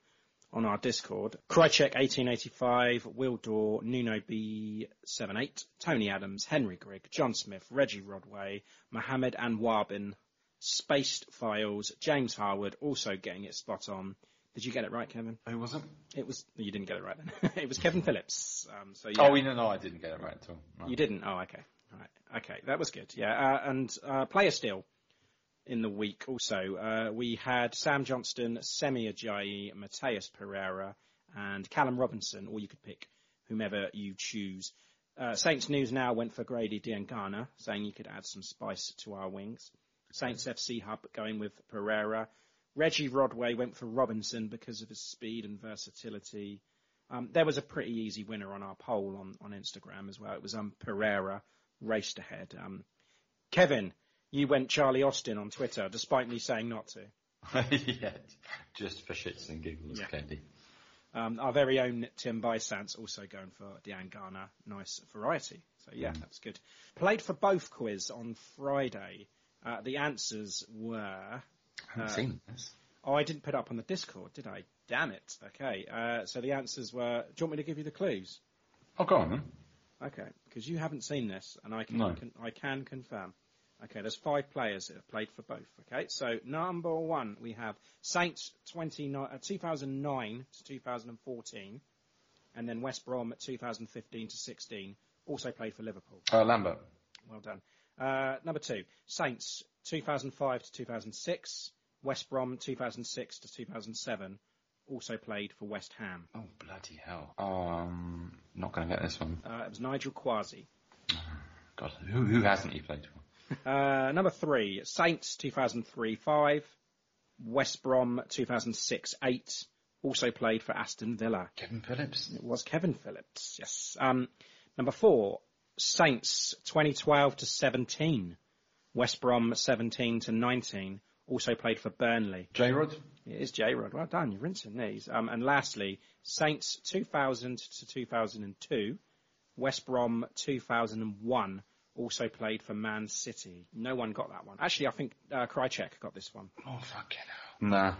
Speaker 5: on our Discord. Krychek 1885, Will Dorr, Nuno B78, Tony Adams, Henry Grigg, John Smith, Reggie Rodway, Mohammed Anwabin, Spaced Files, James Harwood, also getting it spot on. Did you get it right, Kevin?
Speaker 7: Who was it?
Speaker 5: It was. You didn't get it right then. it was Kevin Phillips. Um, so yeah.
Speaker 7: Oh, no, no, I didn't get it right at all. No.
Speaker 5: You didn't. Oh, okay. Right. Okay, that was good. Yeah, uh, and uh, player still in the week also. Uh, we had Sam Johnstone, Semi Ajayi, Matheus Pereira, and Callum Robinson, or you could pick whomever you choose. Uh, Saints News now went for Grady Diangana, saying you could add some spice to our wings. Saints FC Hub going with Pereira. Reggie Rodway went for Robinson because of his speed and versatility. Um, there was a pretty easy winner on our poll on, on Instagram as well. It was um, Pereira raced ahead. Um, Kevin, you went Charlie Austin on Twitter, despite me saying not to.
Speaker 7: yeah, just for shits and giggles,
Speaker 5: Yeah.
Speaker 7: Candy.
Speaker 5: Um, our very own Tim Bysant's also going for Diangana. Nice variety. So yeah,
Speaker 7: Mm.
Speaker 5: that's good. Played for both quiz on Friday. Uh, the answers were.
Speaker 7: I haven't
Speaker 5: uh,
Speaker 7: seen this.
Speaker 5: Oh, I didn't put up on the Discord, did I? Damn it. Okay. Uh, so the answers were. Do you want me to give you the clues?
Speaker 7: Oh, go on then.
Speaker 5: Okay, because you haven't seen this, and I can,
Speaker 7: No.
Speaker 5: can I can confirm. Okay, there's five players that have played for both. Okay, so number one we have Saints 29, uh, 2009 to 2014, and then West Brom 2015 to 16, also played for Liverpool.
Speaker 7: Uh, Lambert.
Speaker 5: Well done. Uh, number two, Saints 2005 to 2006, West Brom 2006 to 2007, also played for West Ham.
Speaker 7: Oh, bloody hell. Um, not going to get this one.
Speaker 5: Uh, it was Nigel Quashie.
Speaker 7: God, who, who hasn't he played for?
Speaker 5: Uh, number three, Saints 2003-5, West Brom 2006-8, also played for Aston Villa.
Speaker 7: Kevin Phillips.
Speaker 5: It was Kevin Phillips, yes. Um, number four, Saints 2012 to 17, West Brom 17 to 19, also played for Burnley.
Speaker 7: J Rod.
Speaker 5: It is J Rod. Well done, you're rinsing these. Um, and lastly, Saints 2000 to 2002, West Brom 2001, also played for Man City. No one got that one. Actually, I think uh, Krychek got this one.
Speaker 7: Oh, fucking hell. Nah.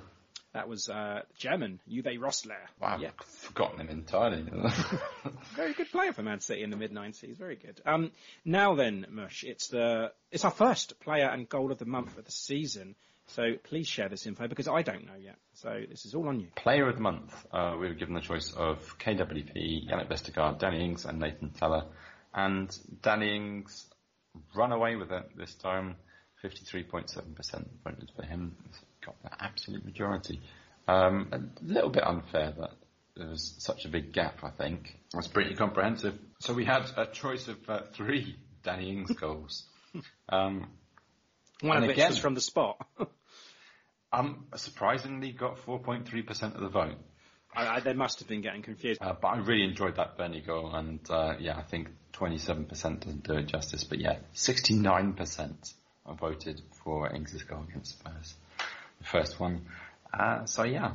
Speaker 5: That was uh, German, Uwe Rossler.
Speaker 7: Wow,
Speaker 5: Yeah.
Speaker 7: I've forgotten him entirely.
Speaker 5: Very good player for Man City in the mid '90s. Very good. Um, now then, Mush, it's the it's our first player and goal of the month of the season. So please share this info because I don't know yet. So this is all on you.
Speaker 7: Player of the month, uh, we were given the choice of KWP, Jannik Vestergaard, Danny Ings, and Nathan Tella. And Danny Ings run away with it this time. 53.7% voted for him. Got the absolute majority. Um, a little bit unfair that there was such a big gap, I think. That's pretty comprehensive. So we had a choice of uh, three Danny Ings goals. Um,
Speaker 5: One of which
Speaker 7: again-
Speaker 5: was from the spot.
Speaker 7: um, surprisingly got 4.3% of the vote.
Speaker 5: I, I, they must have been getting confused.
Speaker 7: Uh, but I really enjoyed that Burnley goal, and uh, yeah, I think 27% doesn't do it justice. But yeah, 69% voted for Ings' goal against Spurs, the first one. Uh, so yeah,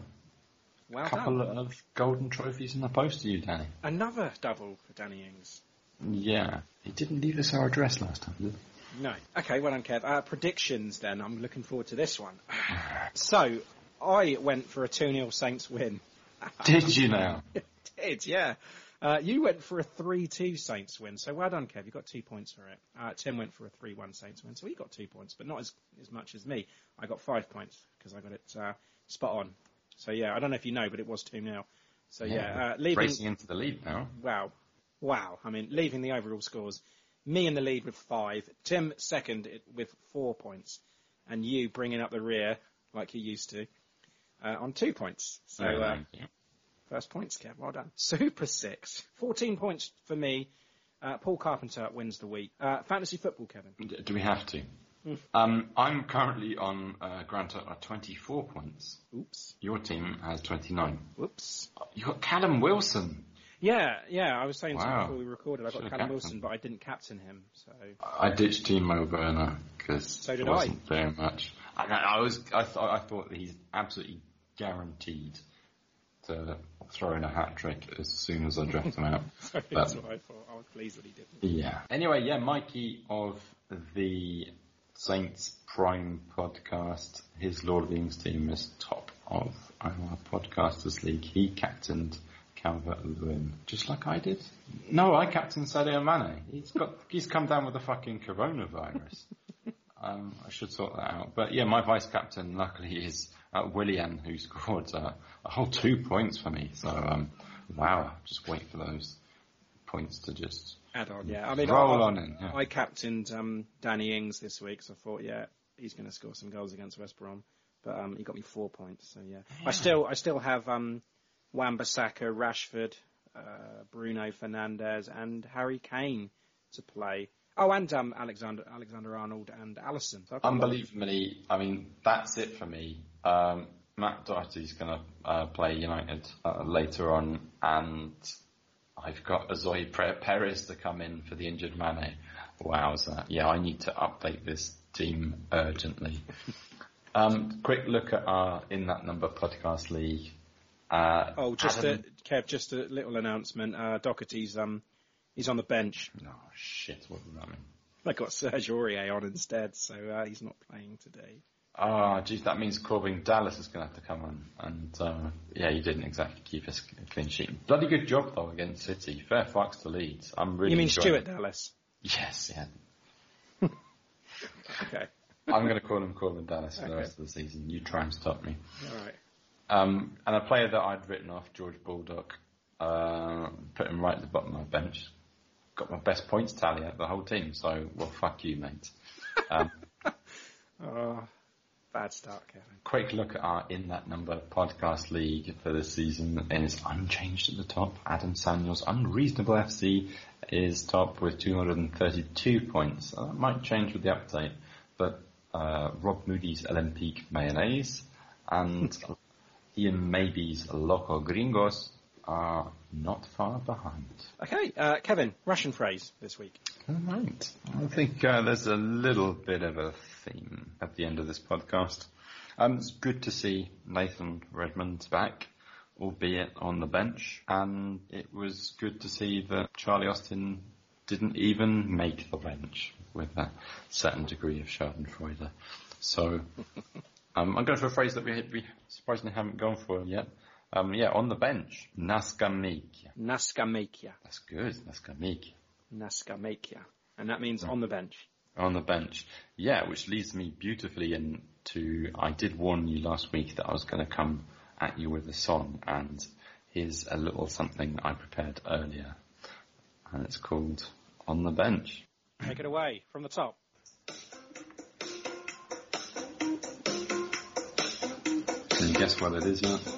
Speaker 5: Well
Speaker 7: a couple
Speaker 5: done.
Speaker 7: of golden trophies in the post to you, Danny.
Speaker 5: Another double for Danny Ings.
Speaker 7: Yeah, he didn't leave us our address last time, did he?
Speaker 5: No. Okay, well done, Kev. Uh, predictions then. I'm looking forward to this one. So, I went for a 2-0 Saints win.
Speaker 7: Did you now?
Speaker 5: Did, yeah. Uh, you went for a 3-2 Saints win, so well done, Kev. You got two points for it. Uh, Tim went for a 3-1 Saints win, so he got two points, but not as as much as me. I got five points because I got it uh, spot on. So yeah, I don't know if you know, but it was 2-0. So yeah, uh, leaving
Speaker 7: racing into the lead now.
Speaker 5: Wow. Wow. I mean, leaving the overall scores, me in the lead with five, Tim second with four points, and you bringing up the rear like you used to uh, on two points. So,
Speaker 7: Yeah,
Speaker 5: uh,
Speaker 7: you.
Speaker 5: First points, Kev. Well done. Super six. 14 points for me. Uh, Paul Carpenter wins the week. Uh, fantasy football, Kevin.
Speaker 7: D- Do we have to?
Speaker 5: Mm.
Speaker 7: Um, I'm currently on uh, Grant at 24 points.
Speaker 5: Oops.
Speaker 7: Your team has 29.
Speaker 5: Whoops.
Speaker 7: You got Callum Wilson.
Speaker 5: Yeah, yeah. I was saying to you
Speaker 7: Wow.
Speaker 5: before we recorded, I got
Speaker 7: Should've
Speaker 5: Callum. Wilson, but I didn't captain him. So
Speaker 7: I ditched Timo Werner because
Speaker 5: So did
Speaker 7: it wasn't very much. I, I was I thought I thought that he's absolutely guaranteed throw in a hat trick as soon as I draft him out.
Speaker 5: Sorry,
Speaker 7: But-
Speaker 5: that's what I thought. I was pleased that he didn't.
Speaker 7: Yeah. Anyway, yeah, Mikey of the Saints Prime podcast, his Lord of the Rings team is top of our podcasters league. He captained Calvert Lewin, just like I did. No, I captained Sadio Mane. He's got, he's come down with a fucking coronavirus. um, I should sort that out. But yeah, my vice captain, luckily, is uh, Willian, who scored uh, a whole two points for me. So, um, wow, just wait for those points to just
Speaker 5: Add on, yeah. I mean,
Speaker 7: roll
Speaker 5: I,
Speaker 7: on in. Yeah.
Speaker 5: I captained um, Danny Ings this week, so I thought, yeah, he's going to score some goals against West Brom. But um, he got me four points, so yeah. I still, I still have um, Wan-Bissaka, Rashford, uh, Bruno Fernandes, and Harry Kane to play. Oh, and um, Alexander, Alexander Arnold and Alisson. So I've got a lot of-
Speaker 7: Unbelievably, I mean, that's it for me. Um, Matt Doherty's going to uh, play United uh, later on, and I've got Ayoze Perez to come in for the injured Mane. Wowza. Yeah, I need to update this team urgently. um, quick look at our In That Number podcast league. Uh,
Speaker 5: Oh, just
Speaker 7: Adam-
Speaker 5: a, Kev, just a little announcement. Uh, Doherty's um, he's on the bench.
Speaker 7: Oh, shit, what does that mean?
Speaker 5: I got Serge Aurier on instead, so uh, he's not playing today.
Speaker 7: Ah, geez, that means Korben Dallas is going to have to come on. And, uh, yeah, you didn't exactly keep us a clean sheet. Bloody good job, though, against City. Fair fucks to Leeds. I'm really
Speaker 5: you mean Stuart
Speaker 7: it.
Speaker 5: Dallas?
Speaker 7: Yes, yeah.
Speaker 5: Okay.
Speaker 7: I'm going to call him Korben Dallas for the rest of the season. You try and stop me.
Speaker 5: All right.
Speaker 7: Um, and a player that I'd written off, George Baldock, uh, put him right at the bottom of my bench. Got my best points tally out of the whole team, so, well, fuck you, mate. Um,
Speaker 5: Oh, bad start, Kevin.
Speaker 7: quick look at our In That Number podcast league for this season, and it's unchanged at the top. Adam Samuel's Unreasonable FC is top with 232 points. Uh, that might change with the update, but uh, Rob Moody's Olympique Mayonnaise and Ian Maybe's Loco Gringos are not far behind.
Speaker 5: Okay, uh, Kevin, Russian phrase this week.
Speaker 7: All right. I think uh, there's a little bit of a theme at the end of this podcast. Um, it's good to see Nathan Redmond back, albeit on the bench, and it was good to see that Charlie Austin didn't even make the bench with a certain degree of Schadenfreude. So, um, I'm going for a phrase that we, we surprisingly haven't gone for yet. Um, yeah, on the bench, Naskamik.
Speaker 5: Naskamekia.
Speaker 7: That's good, Naskamik.
Speaker 5: Naskamekia. And that means on the bench.
Speaker 7: On the bench. Yeah, which leads me beautifully into, I did warn you last week that I was going to come at you with a song and here's a little something I prepared earlier and it's called On the Bench.
Speaker 5: Take it away from the top.
Speaker 7: Can you guess what it is yet?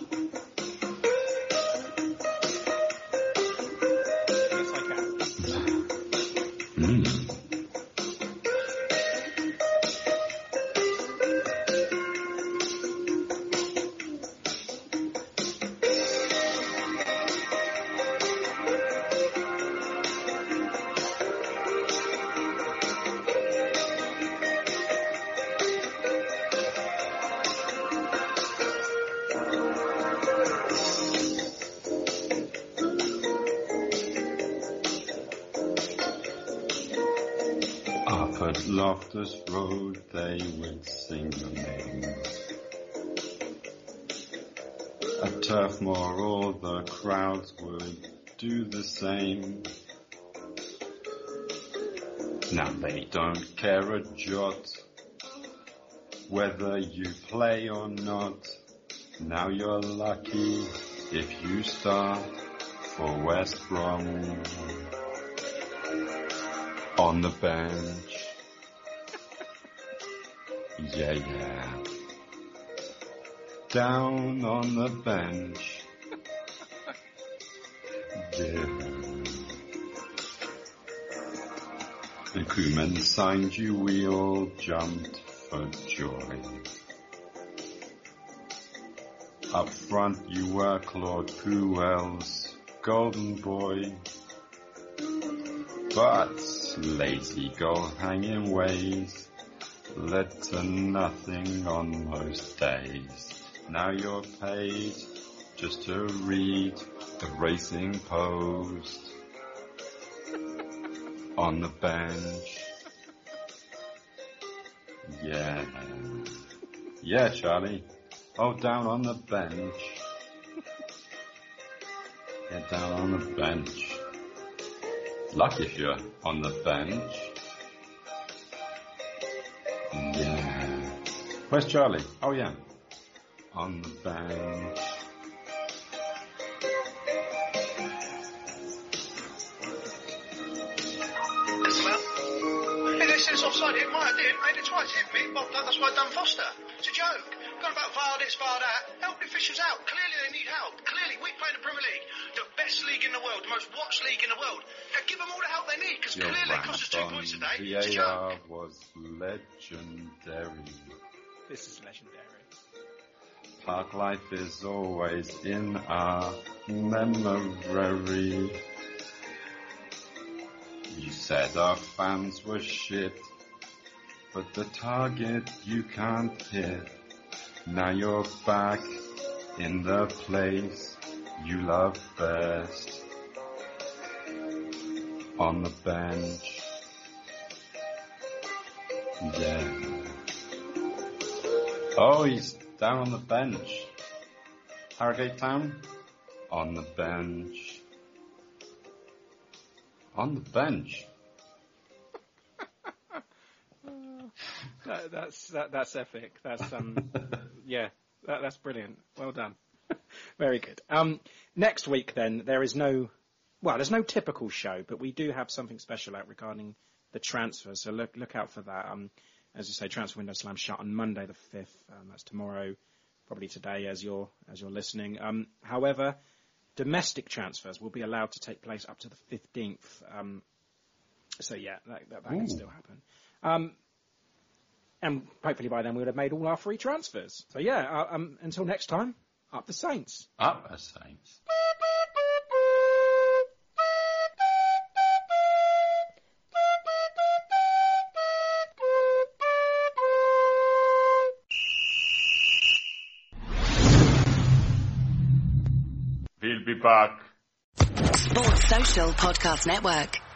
Speaker 7: A jot whether you play or not. Now you're lucky if you start for West Brom on the bench. Yeah, yeah. Down on the bench. Yeah. The crewman signed you, we all jumped for joy. Up front you were Claude Puel's golden boy. But lazy goal hanging ways led to nothing on most days. Now you're paid just to read the Racing Post on the bench. Yeah. Yeah, Charlie. Oh, down on the bench. Yeah, down on the bench. Lucky if you're on the bench. Yeah. Where's Charlie? Oh yeah. On the bench.
Speaker 3: Offside. It might have did. Made it twice. Hit me. Well, that's why I done Foster. It's a joke. Gone about VAR this, VAR that. Help the officials out. Clearly they need help. Clearly we play in the Premier League. The best league in the world. The most watched league in the world. Now give them all the help they need because
Speaker 7: Your
Speaker 3: clearly it cost us two
Speaker 7: rant
Speaker 3: points
Speaker 7: on
Speaker 3: today. It's a joke.
Speaker 7: Was legendary.
Speaker 5: This is legendary.
Speaker 7: Park life is always in our memory. You said our fans were shit, but the target you can't hit. Now you're back in the place you love best. On the bench. Yeah. Oh, he's down on the bench. Harrogate Town? On the bench. On the bench.
Speaker 5: That, that's that, that's epic. That's um, yeah, that, that's brilliant. Well done. Very good. Um, next week then there is no, well, there's no typical show, but we do have something special out regarding the transfers. So look look out for that. Um, as you say, transfer window slam shut on Monday the fifth. Um, that's tomorrow, probably today as you're as you're listening. Um, however, domestic transfers will be allowed to take place up to the fifteenth. Um, so yeah, that that, that can still happen. Um, and hopefully by then we would have made all our free transfers. So yeah, uh, um, until next time, up the Saints.
Speaker 7: Up the Saints. We'll be back.
Speaker 1: Sports Social Podcast Network.